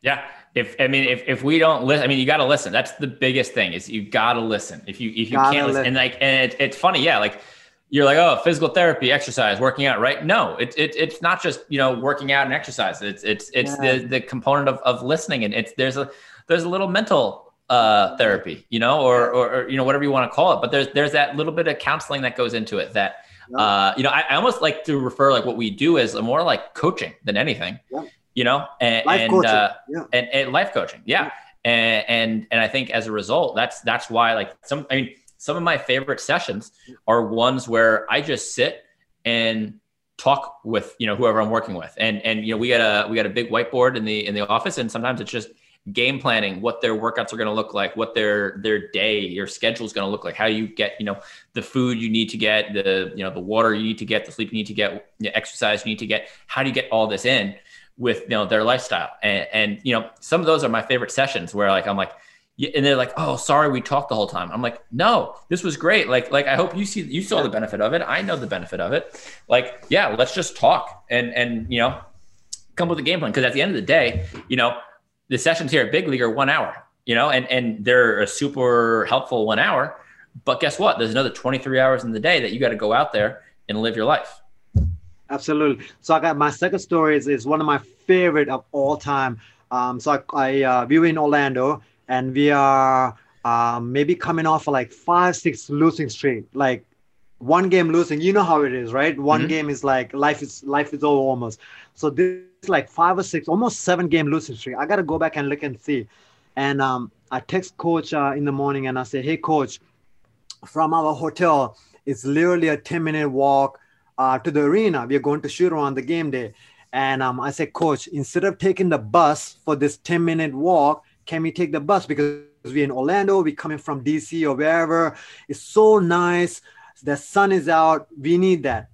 Yeah. If I mean, if, if we don't listen, I mean, you got to listen. That's the biggest thing is you got to listen. If you if you Gotta can't listen, listen. and like, and it, it's funny, yeah, like you're like, oh, physical therapy, exercise, working out, right? No, it's it, it's not just you know working out and exercise. It's it's it's Yeah. the the component of, of listening, and it's there's a there's a little mental uh therapy, you know, or, or or you know whatever you want to call it. But there's there's that little bit of counseling that goes into it that uh you know I, I almost like to refer like what we do as more like coaching than anything. Yeah. You know, and, life and coaching uh, yeah and, and life coaching yeah and, and and i think as a result that's that's why like some i mean some of my favorite sessions are ones where i just sit and talk with you know whoever i'm working with and and you know we got a we got a big whiteboard in the in the office and sometimes it's just game planning what their workouts are going to look like what their their day your schedule is going to look like how you get you know the food you need to get the you know the water you need to get the sleep you need to get the exercise you need to get how do you get all this in with you know their lifestyle? And, and you know some of those are my favorite sessions where like i'm like and they're like oh sorry we talked the whole time. I'm like no this was great. Like like i hope you see you saw the benefit of it. I know the benefit of it. Like yeah let's just talk and and you know come with a game plan. Because at the end of the day you know the sessions here at big league are one hour you know and and they're a super helpful one hour but guess what there's another 23 hours in the day that you got to go out there and live your life Absolutely. So I got my second story is, is one of my favorite of all time. Um, so I, I uh, we were in Orlando and we are um, maybe coming off of like five, six losing streak, like one game losing. You know how it is, right? One Mhm. game is like life is life is over almost. So this is like five or six, almost seven game losing streak. I got to go back and look and see. And um, I text coach uh, in the morning and I say, hey coach, from our hotel, it's literally a 10 minute walk uh, to the arena. We are going to shoot on the game day. And um, I said, Coach, instead of taking the bus for this 10 minute walk, can we take the bus? Because we're in Orlando, we're coming from DC or wherever. It's so nice. The sun is out. We need that.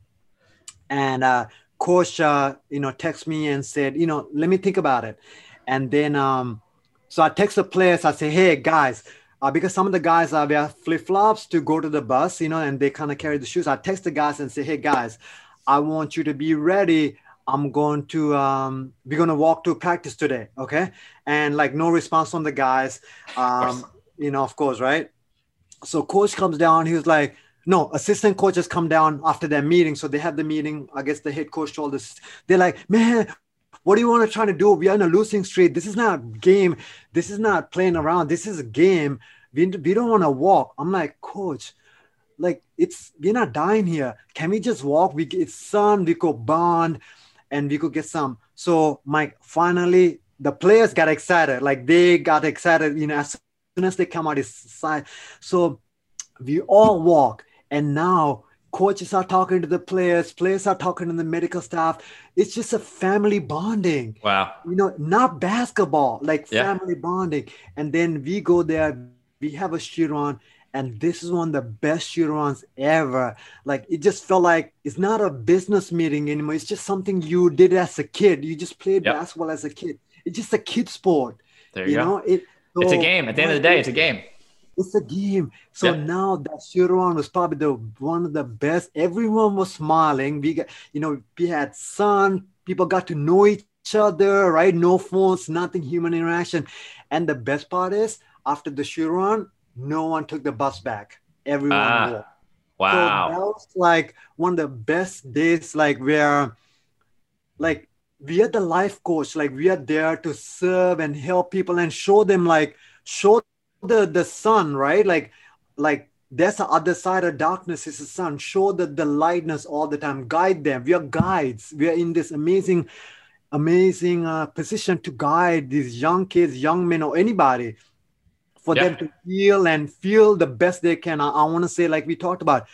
And uh, Coach, uh, you know, text me and said, you know, let me think about it. And then, um, so I text the players. I say, hey, guys, uh, because some of the guys uh, wear flip flops to go to the bus, you know, and they kind of carry the shoes. I text the guys and say, "Hey guys, I want you to be ready. I'm going to um, we're gonna walk to practice today, okay?" And like no response from the guys, um, you know, of course, right? So coach comes down. He was like, "No, assistant coaches come down after their meeting. So they have the meeting. I guess the head coach told us they're like, man." What do you want to try to do? We are in a losing streak. This is not a game. This is not playing around. This is a game. We, we don't want to walk. I'm like, coach, like it's we're not dying here. Can we just walk? We it's sun, we could bond and we could get some. So Mike, finally the players got excited. Like they got excited, you know, as soon as they come out side. So we all walk and now coaches are talking to the players players are talking to the medical staff. It's just a family bonding. Wow. You know not basketball like yeah. family bonding. And then we go there we have a shoot on and this is one of the best shoot ons ever. Like it just felt like it's not a business meeting anymore. It's just something you did as a kid. You just played yep. basketball as a kid. It's just a kid sport there you, you go. know? It so, it's a game. At the end of the day it's a game it's a game. So yeah. now that shootaround was probably the one of the best. Everyone was smiling. We got, you know, we had sun. People got to know each other, right? No phones, nothing human interaction. And the best part is, after the shootaround, no one took the bus back. Everyone ah, walked. Wow. So that was like one of the best days, like where, like we are the life coach, like we are there to serve and help people and show them, like show the the sun right? Like like there's the other side of darkness is the sun. Show that the lightness all the time. Guide them. We are guides. We are in this amazing amazing uh, position to guide these young kids young men or anybody for them to feel and feel the best they can. I, I want to say like we talked about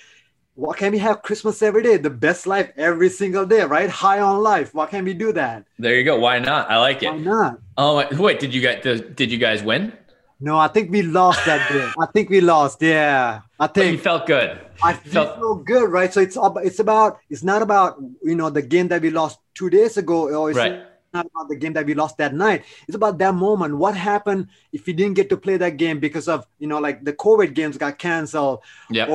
why can't we have christmas every day? The best life every single day right? High on life. Why can't we do that? There you go. Why not? I like it. Why not? Oh wait. Did you get did you guys win no, I think we lost that *laughs* game. I think we lost. Yeah, I think but you felt good. I felt so good, right? So it's it's about it's not about you know the game that we lost two days ago, or it's right. not about the game that we lost that night. It's about that moment. What happened if we didn't get to play that game because of you know like the COVID games got canceled, yeah,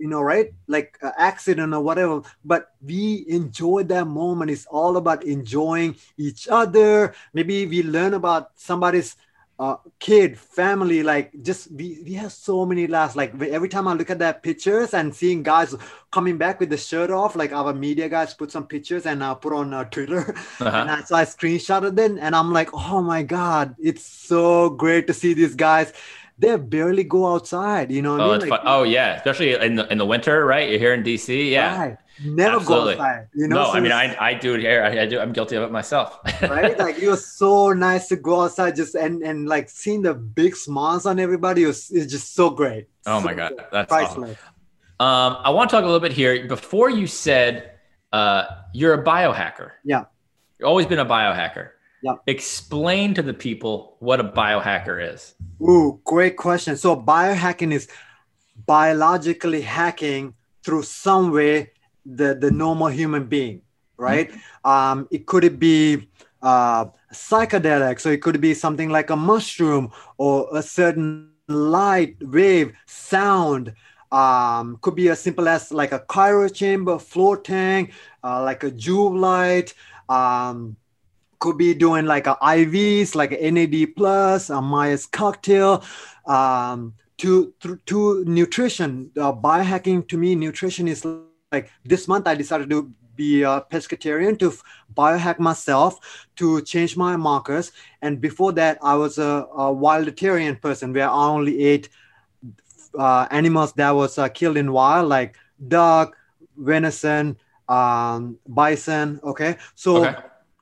you know, right? Like uh, accident or whatever. But we enjoyed that moment. It's all about enjoying each other. Maybe we learn about somebody's uh, kid, family, like just we, we have so many laughs. Like every time I look at that pictures and seeing guys coming back with the shirt off, like our media guys put some pictures and uh, put on uh, Twitter. *laughs* Uh-huh. And I, so I screenshotted them and I'm like, oh my God, it's so great to see these guys. They barely go outside, you know. oh, I mean? like, oh yeah, especially in the in the winter, right? You're here in DC, yeah. Right never Absolutely. go outside. You know, no, so I mean, I, I do it here. I, I, do. I'm guilty of it myself. *laughs* right? Like it was so nice to go outside, just and and like seeing the big smiles on everybody was is just so great. Oh so my god, that's priceless. Awesome. Um, I want to talk a little bit here. Before you said uh, you're a biohacker. Yeah. You've always been a biohacker. Yeah. Explain to the people what a biohacker is. Ooh, great question. So biohacking is biologically hacking through some way the the normal human being right mm-hmm. um it could be uh psychedelic so it could be something like a mushroom or a certain light wave sound um could be as simple as like a cryo chamber float tank uh, like a Joovv light um could be doing like a IVs, like a NAD plus, a Myers cocktail, um, to, to, to nutrition. Uh, biohacking to me, nutrition is like this month I decided to be a pescatarian to biohack myself to change my markers. And before that, I was a, a wilditarian person where I only ate uh, animals that was uh, killed in wild, like duck, venison, um, bison. Okay, so okay.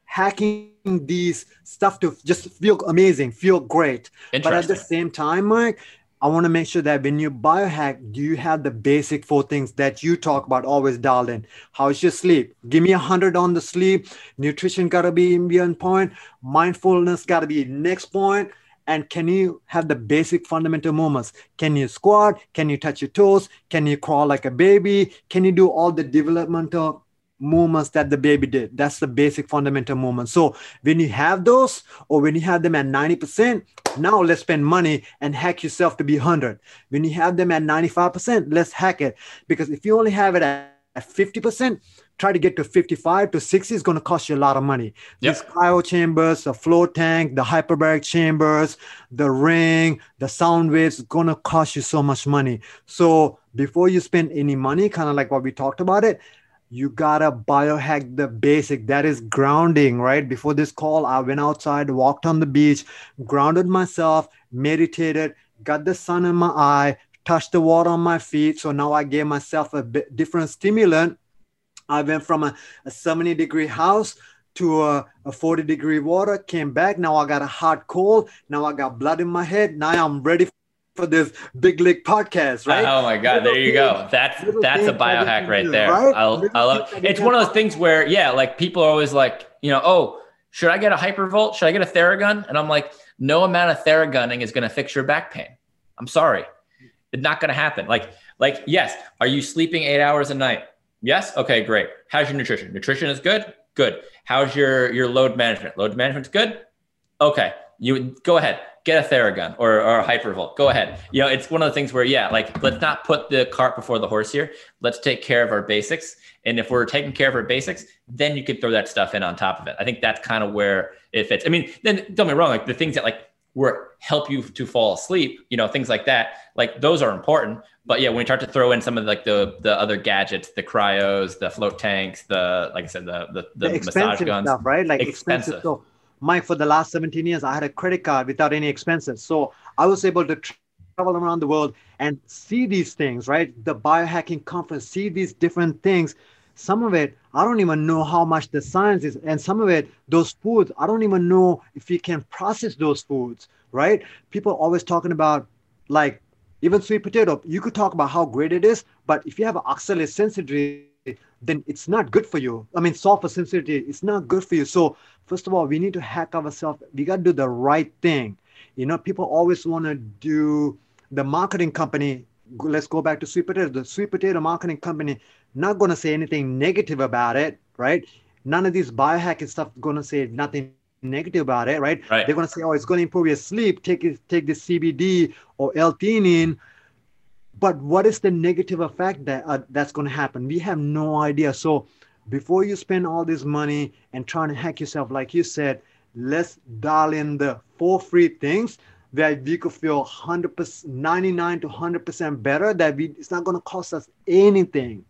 hacking these stuff to just feel amazing, feel great. But at the same time, Mike, I want to make sure that when you biohack, do you have the basic four things that you talk about always dialed in? How's your sleep? Give me a hundred on the sleep. Nutrition gotta be in point. Mindfulness gotta be next point. And can you have the basic fundamental movements? Can you squat? Can you touch your toes? Can you crawl like a baby? Can you do all the developmental movements that the baby did. That's the basic fundamental movement. So when you have those, or when you have them at 90%, now let's spend money and hack yourself to be 100. When you have them at 95%, let's hack it. Because if you only have it at 50%, try to get to 55 to 60 is going to cost you a lot of money. Yep. These cryo chambers, the float tank, the hyperbaric chambers, the ring, the sound waves, going to cost you so much money. So before you spend any money, kind of like what we talked about it, you gotta biohack the basic that is grounding right before this call i went outside walked on the beach grounded myself meditated got the sun in my eye touched the water on my feet. So now I gave myself a bit different stimulant. I went from a, a 70 degree house to a, a 40 degree water, came back. Now I got a hot cold. Now I got blood in my head. Now I'm ready for this big league podcast, right? Oh my God, there you go. That's that's a biohack right there. Right? I, I love. It's one of those things where, yeah, like people are always like, you know, oh, should I get a hypervolt? Should I get a Theragun? And I'm like, no amount of Theragunning is going to fix your back pain. I'm sorry, it's not going to happen. Like, like yes, are you sleeping eight hours a night? Yes. Okay, great. How's your nutrition? Nutrition is good. Good. How's your your load management? Load management's good. Okay, you go ahead get a Theragun or, or a Hypervolt. Go ahead. You know, it's one of the things where, yeah, like let's not put the cart before the horse here. Let's take care of our basics. And if we're taking care of our basics, then you could throw that stuff in on top of it. I think that's kind of where it fits. I mean, then don't me wrong, like the things that like were help you to fall asleep, you know, things like that, like those are important. But yeah, when we start to throw in some of like the the other gadgets, the cryos, the float tanks, the like I said, the the, the, the massage guns, stuff, right? Like expensive. expensive. So Mike, for the last 17 years, I had a credit card without any expenses. So I was able to travel around the world and see these things, right? The biohacking conference, see these different things. Some of it, I don't even know how much the science is. And some of it, those foods, I don't even know if we can process those foods, right? People always talking about like even sweet potato. You could talk about how great it is, but if you have oxalate sensitivity, then it's not good for you. I mean, sulfur sensitivity, it's not good for you. So first of all, we need to hack ourselves. We got to do the right thing. You know, people always want to do the marketing company. Let's go back to sweet potato. The sweet potato marketing company not going to say anything negative about it, right? None of these biohacking stuff going to say nothing negative about it, right? right? They're going to say, oh, it's going to improve your sleep. Take it, take the CBD or L-theanine. But what is the negative effect that uh, that's going to happen? We have no idea. So before you spend all this money and trying to hack yourself, like you said, let's dial in the four free things that we could feel 100%, 99 to 100% better, that we, it's not going to cost us anything.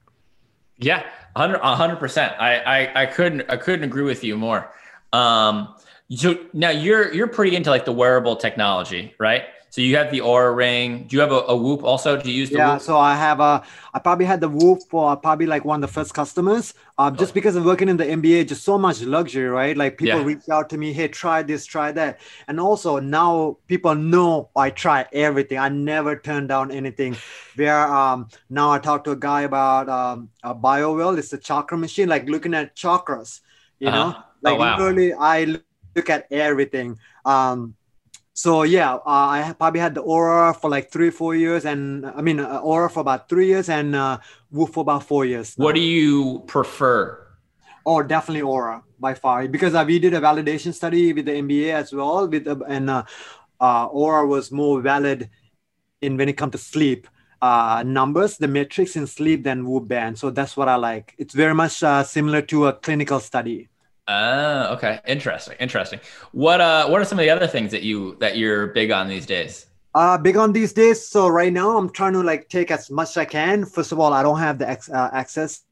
Yeah, 100 100% I, I I couldn't I couldn't agree with you more. Um, so now you're you're pretty into like the wearable technology, right? So you have the Oura ring. Do you have a, a Whoop also? Do you use the yeah, Whoop? so I have a. I probably had the Whoop for probably like one of the first customers. Um, just because I'm working in the NBA, just so much luxury, right? Like people yeah. reach out to me, hey, try this, try that, and also now people know I try everything. I never turn down anything. Where um now I talked to a guy about um a BioWell. It's a chakra machine, like looking at chakras. You uh-huh. know, like oh, wow. literally, I look at everything. Um, so yeah, uh, I probably had the Oura for like three, four years, and I mean uh, Oura for about three years, and uh, Whoop for about four years. What do you prefer? Oh, definitely Oura by far, because uh, we did a validation study with the NBA as well, with uh, and uh, uh, Oura was more valid in when it comes to sleep uh, numbers, the metrics in sleep than Whoop Band. So that's what I like. It's very much uh, similar to a clinical study. Oh, okay. Interesting. Interesting. What uh what are some of the other things that you that you're big on these days? Uh big on these days. So right now I'm trying to like take as much as I can. First of all, I don't have the ex- uh, access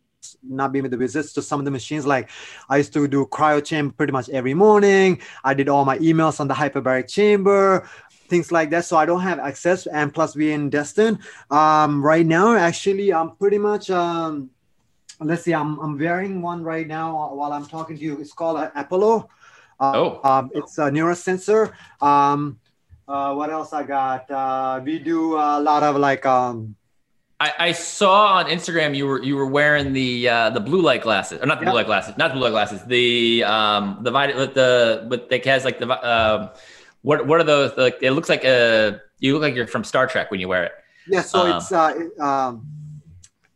not being with the Wizards to some of the machines like i used to do cryo chamber pretty much every morning i did all my emails on the hyperbaric chamber things like that so i don't have access and plus we're in destin um, right now actually i'm pretty much um, let's see, I'm, I'm wearing one right now while I'm talking to you. It's called uh, Apollo. Uh, oh. Um, it's a neurosensor. Um, uh, what else I got? Uh, we do a lot of like. Um, I, I saw on Instagram you were you were wearing the uh, the blue light glasses, or not the blue light glasses, not the blue light glasses. The um the with the with it has like the uh, what what are those? Like it looks like a you look like you're from Star Trek when you wear it. Yeah, so um, it's uh, it, um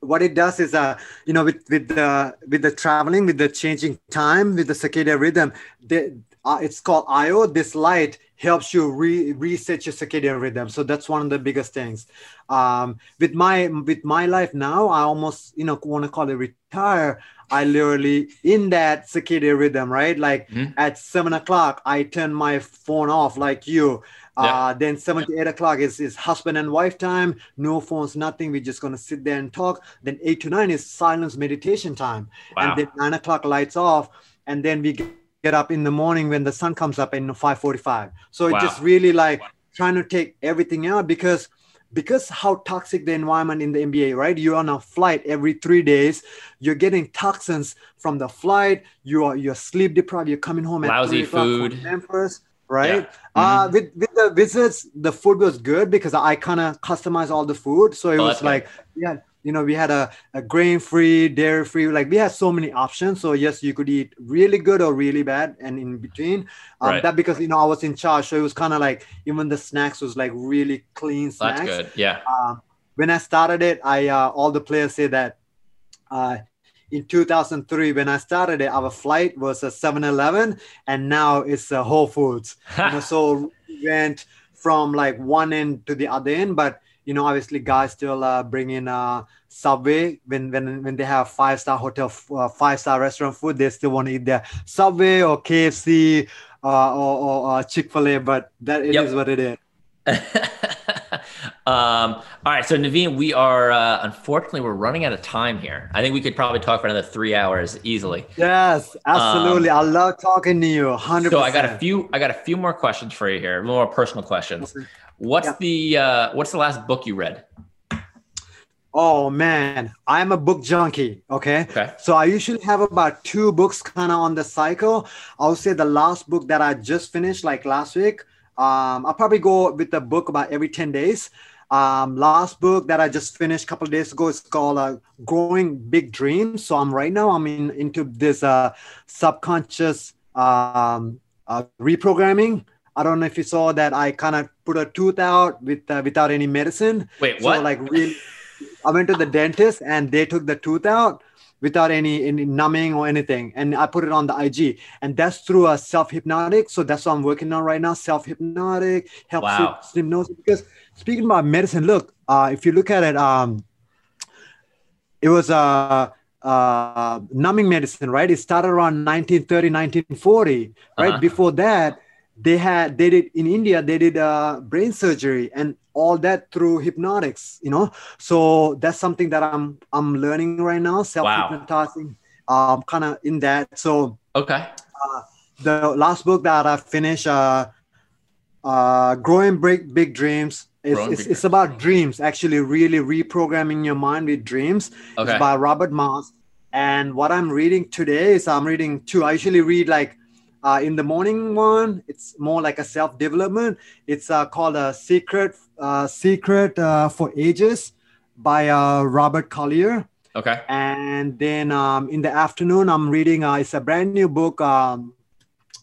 what it does is uh you know with with the with the traveling with the changing time with the circadian rhythm the, uh, it's called AYO this light helps you re- reset your circadian rhythm. So that's one of the biggest things. Um with my with my life now i almost you know want to call it retire. I literally in that circadian rhythm right? Like mm-hmm. at seven o'clock i turn my phone off like you yeah. Uh, then seven to eight o'clock is, is husband and wife time. No phones, nothing. We're just gonna sit there and talk. Then eight to nine is silence meditation time. Wow. And then nine o'clock lights off. And then we get up in the morning when the sun comes up in 5:45. So wow. it just really like wow. trying to take everything out because because how toxic the environment in the NBA, right? You're on a flight every three days. You're getting toxins from the flight. You are you're sleep deprived. You're coming home at night. lousy food. Memphis, right? Yeah. Uh, mm-hmm. with with the Wizards, the food was good because I kind of customized all the food. So it oh, was like yeah, you know we had a, a grain free dairy free like we had so many options so yes you could eat really good or really bad and in between um, right. that because you know i was in charge so it was kind of like even the snacks was like really clean snacks that's good yeah um, when i started it i uh, all the players say that uh, in 2003 when i started it our flight was a 7-eleven and now it's a whole foods *laughs* you know, so we went from like one end to the other end but you know, obviously guys still uh, bring in uh, Subway when when when they have five star hotel, uh, five star restaurant food. They still want to eat their Subway or KFC uh, or, or uh, Chick Fil A. But that it yep. is what it is. *laughs* um, all right, so Naveen, we are uh, unfortunately we're running out of time here. I think we could probably talk for another three hours easily. Yes, absolutely. Um, I love talking to you. Hundred. So I got a few. I got a few more questions for you here, more personal questions. What's yeah. the uh, What's the last book you read? Oh man, I'm a book junkie. Okay. Okay. So I usually have about two books kind of on the cycle. I'll say the last book that I just finished, like last week. Um, I'll probably go with the book about every 10 days. Um, last book that I just finished a couple days ago is called uh, Growing Big Dreams. So I'm right now I'm in into this uh, subconscious um, uh, reprogramming. I don't know if you saw that I kind of put a tooth out with uh, without any medicine. Wait, what? So like really, I went to the dentist and they took the tooth out without any, any numbing or anything, and I put it on the IG, and that's through a self hypnotic. So that's what I'm working on right now. Self hypnotic helps wow. sleep hypnosis. Because speaking about medicine, look, uh, if you look at it, um, it was a uh, uh, numbing medicine, right? It started around 1930, 1940, right? Uh-huh. Before that, they had they did in India they did uh, brain surgery and all that through hypnotics you know? So that's something that I'm I'm learning right now self hypnotizing wow. um kind of in that. So okay. uh, the last book that I finished uh uh growing big big dreams it's, it's, it's, about dreams. actually really reprogramming your mind with dreams. Okay. it's by Robert Marsh and what I'm reading today is I'm reading two. I usually read like uh, in the morning one, it's more like a self development. It's uh, called a secret uh, secret uh, for ages by uh, Robert Collier. Okay. And then um, in the afternoon, I'm reading. Uh, it's a brand new book um,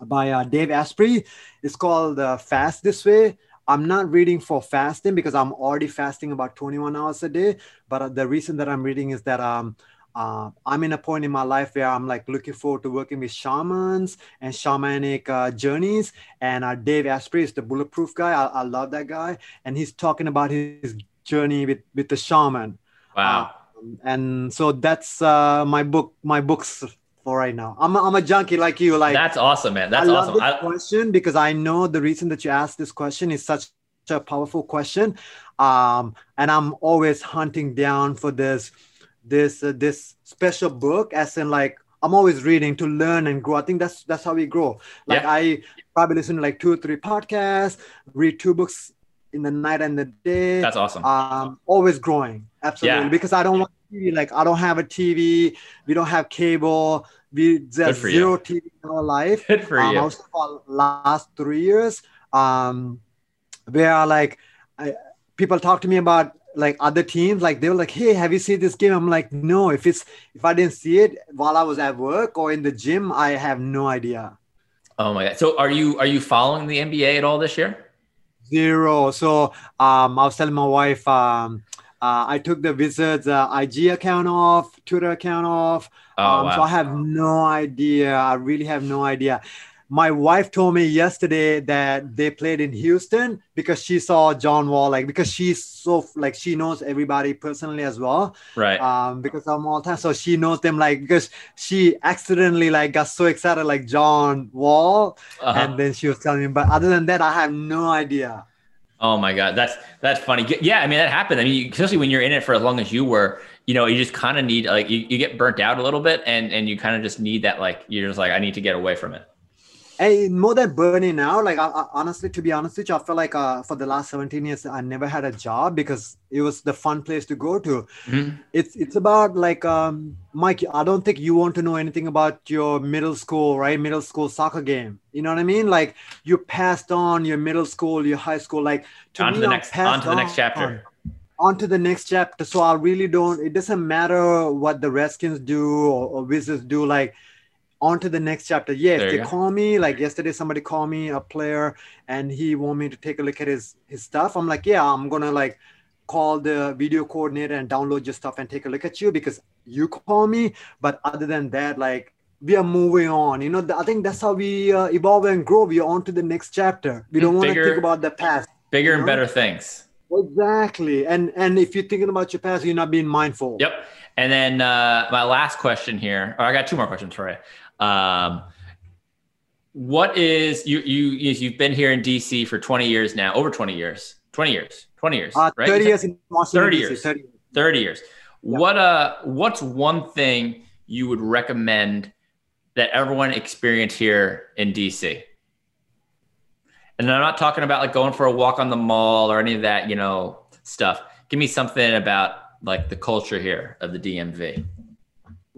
by uh, Dave Asprey. It's called uh, Fast This Way. I'm not reading for fasting because I'm already fasting about 21 hours a day. But uh, the reason that I'm reading is that um, uh, I'm in a point in my life where I'm like looking forward to working with shamans and shamanic uh, journeys. And uh, Dave Asprey is the bulletproof guy. I, I, love that guy. And he's talking about his journey with, with the shaman. Wow. Um, and so that's uh, my book, my books for right now. I'm a, I'm a junkie like you. Like that's awesome, man. That's I awesome. This I... question because I know the reason that you asked this question is such a powerful question. Um, and I'm always hunting down for this this uh, this special book as in like i'm always reading to learn and grow. I think that's that's how we grow. Like yeah. i probably listen to like two or three podcasts read two books in the night and the day. That's awesome. Um always growing. Absolutely. Yeah. because i don't want TV, like i don't have a tv we don't have cable. We there's zero you. tv in our life. Good for um, you. for last three years um where like I, people talk to me about like other teams like they were like hey have you seen this game i'm like no if it's if i didn't see it while i was at work or in the gym i have no idea oh my god so are you are you following the nba at all this year zero so um i was telling my wife um uh, I took the Wizards uh, IG account off, Twitter account off. Oh, um, wow. So I have no idea. I really have no idea my wife told me yesterday that they played in Houston because she saw John Wall, like because she's so like she knows everybody personally as well. Right. Um, because I'm all time. So she knows them like because she accidentally like got so excited like John Wall. Uh-huh. And then she was telling me, but other than that, I have no idea. Oh my God. That's that's funny. Yeah, I mean that happened. I mean, especially when you're in it for as long as you were, you know, you just kind of need like you, you get burnt out a little bit and and you kind of just need that like you're just like, I need to get away from it. Hey, more than burning out, like I, I, honestly, to be honest with you, I feel like uh, for the last 17 years, I never had a job because it was the fun place to go to. Mm-hmm. It's it's about like um, Mike. I don't think you want to know anything about your middle school, right? Middle school soccer game. You know what I mean? Like you passed on your middle school, your high school. Like to on me, to the next, on to the next chapter. On on to the next chapter. So I really don't. It doesn't matter what the Redskins do or, or Wizards do. Like on to the next chapter. Yes, they call me. Like yesterday, somebody called me, a player, and he want me to take a look at his his stuff. I'm like, yeah, I'm gonna like call the video coordinator and download your stuff and take a look at you because you call me. But other than that, like we are moving on. You know, I think that's how we uh, evolve and grow. We are on to the next chapter. We don't want to think about the past. Bigger you know? and better things. Exactly. And and if you're thinking about your past, you're not being mindful. Yep. And then uh, my last question here, or I got two more questions for you. Um, what is you you you've been here in DC for 20 years now, over 20 years, 20 years, 20 years, uh, right? 30 years in Washington 30 years, 30 years. 30 years. What uh what's one thing you would recommend that everyone experience here in DC? And I'm not talking about like going for a walk on the mall or any of that, you know, stuff. Give me something about like the culture here of the DMV.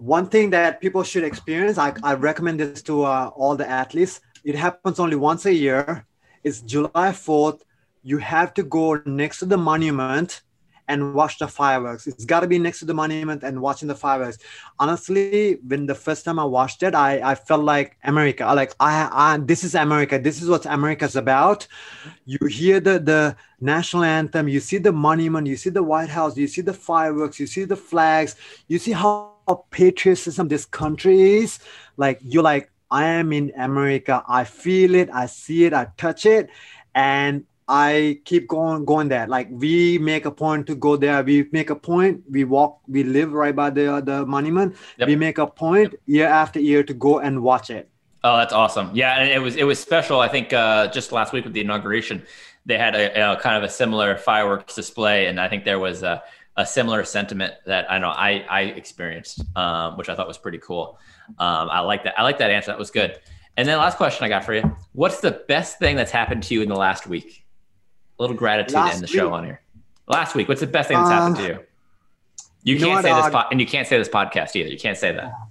One thing that people should experience, I, I recommend this to uh, all the athletes. It happens only once a year. It's July 4th. You have to go next to the monument and watch the fireworks. It's got to be next to the monument and watching the fireworks. Honestly, when the first time I watched it, I, I felt like America. Like I, I this is America. This is what America's about. You hear the the national anthem. You see the monument. You see the White House. You see the fireworks. You see the flags. You see how patriotism this country is. Like you're like I am in America. I feel it. I see it. I touch it. And I keep going going there. Like we make a point to go there. We make a point. We walk. We live right by the the monument. Yep. We make a point yep. year after year to go and watch it. Oh, that's awesome! Yeah, and it was it was special. I think uh, just last week with the inauguration, they had a, a, kind of a similar fireworks display, and I think there was a, a similar sentiment that I know I I experienced, um, which I thought was pretty cool. Um, I like that. I like that answer. That was good. And then last question I got for you: What's the best thing that's happened to you in the last week? A little gratitude Last to end the show on here. Last week, what's the best thing that's happened to you? You, you can't say this, uh, po- and you can't say this podcast either. You can't say that. *laughs*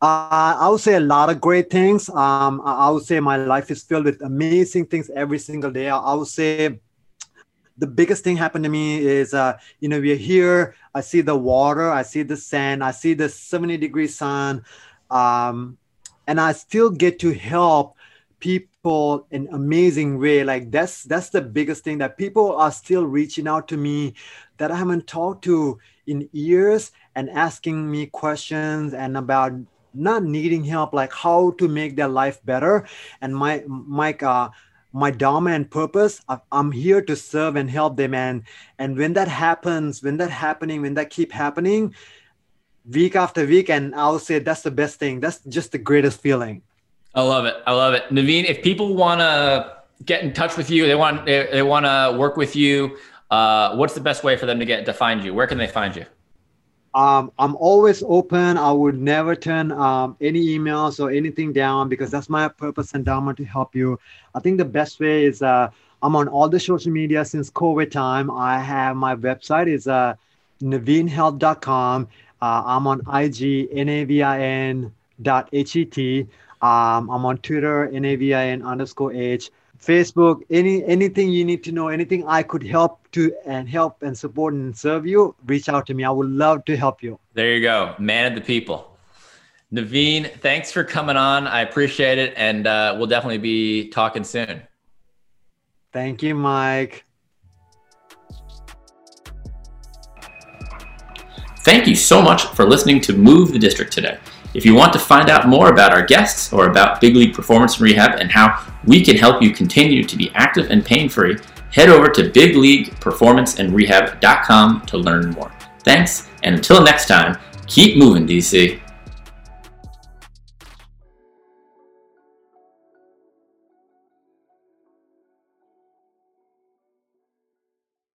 Uh, I would say a lot of great things. Um, I would say my life is filled with amazing things every single day. I would say the biggest thing happened to me is, uh, you know, we're here. I see the water, I see the sand, I see the 70 degree sun, um, and I still get to help people in amazing way like that's that's the biggest thing that people are still reaching out to me that i haven't talked to in years and asking me questions and about not needing help like how to make their life better and my mike uh my dharma and purpose i'm here to serve and help them and and when that happens when that happening when that keep happening week after week and i'll say that's the best thing that's just the greatest feeling I love it. I love it. Navin, if people want to get in touch with you, they want they, they want to work with you. Uh, what's the best way for them to get to find you? Where can they find you? Um, I'm always open. I would never turn um, any emails or anything down because that's my purpose and dharma to help you. I think the best way is uh, I'm on all the social media since COVID time. I have my website is uh, naveenhealth.com. Uh, I'm on IG, N-A-V-I-N dot H-E-T. Um, I'm on Twitter, NAVIN underscore H. Facebook, any anything you need to know, anything I could help to and help and support and serve you, reach out to me. I would love to help you. There you go, man of the people. Navin, thanks for coming on. I appreciate it, and uh, we'll definitely be talking soon. Thank you, Mike. Thank you so much for listening to Move the District today. If you want to find out more about our guests or about Big League Performance and Rehab and how we can help you continue to be active and pain free, head over to bigleagueperformanceandrehab.com to learn more. Thanks, and until next time, keep moving, DC.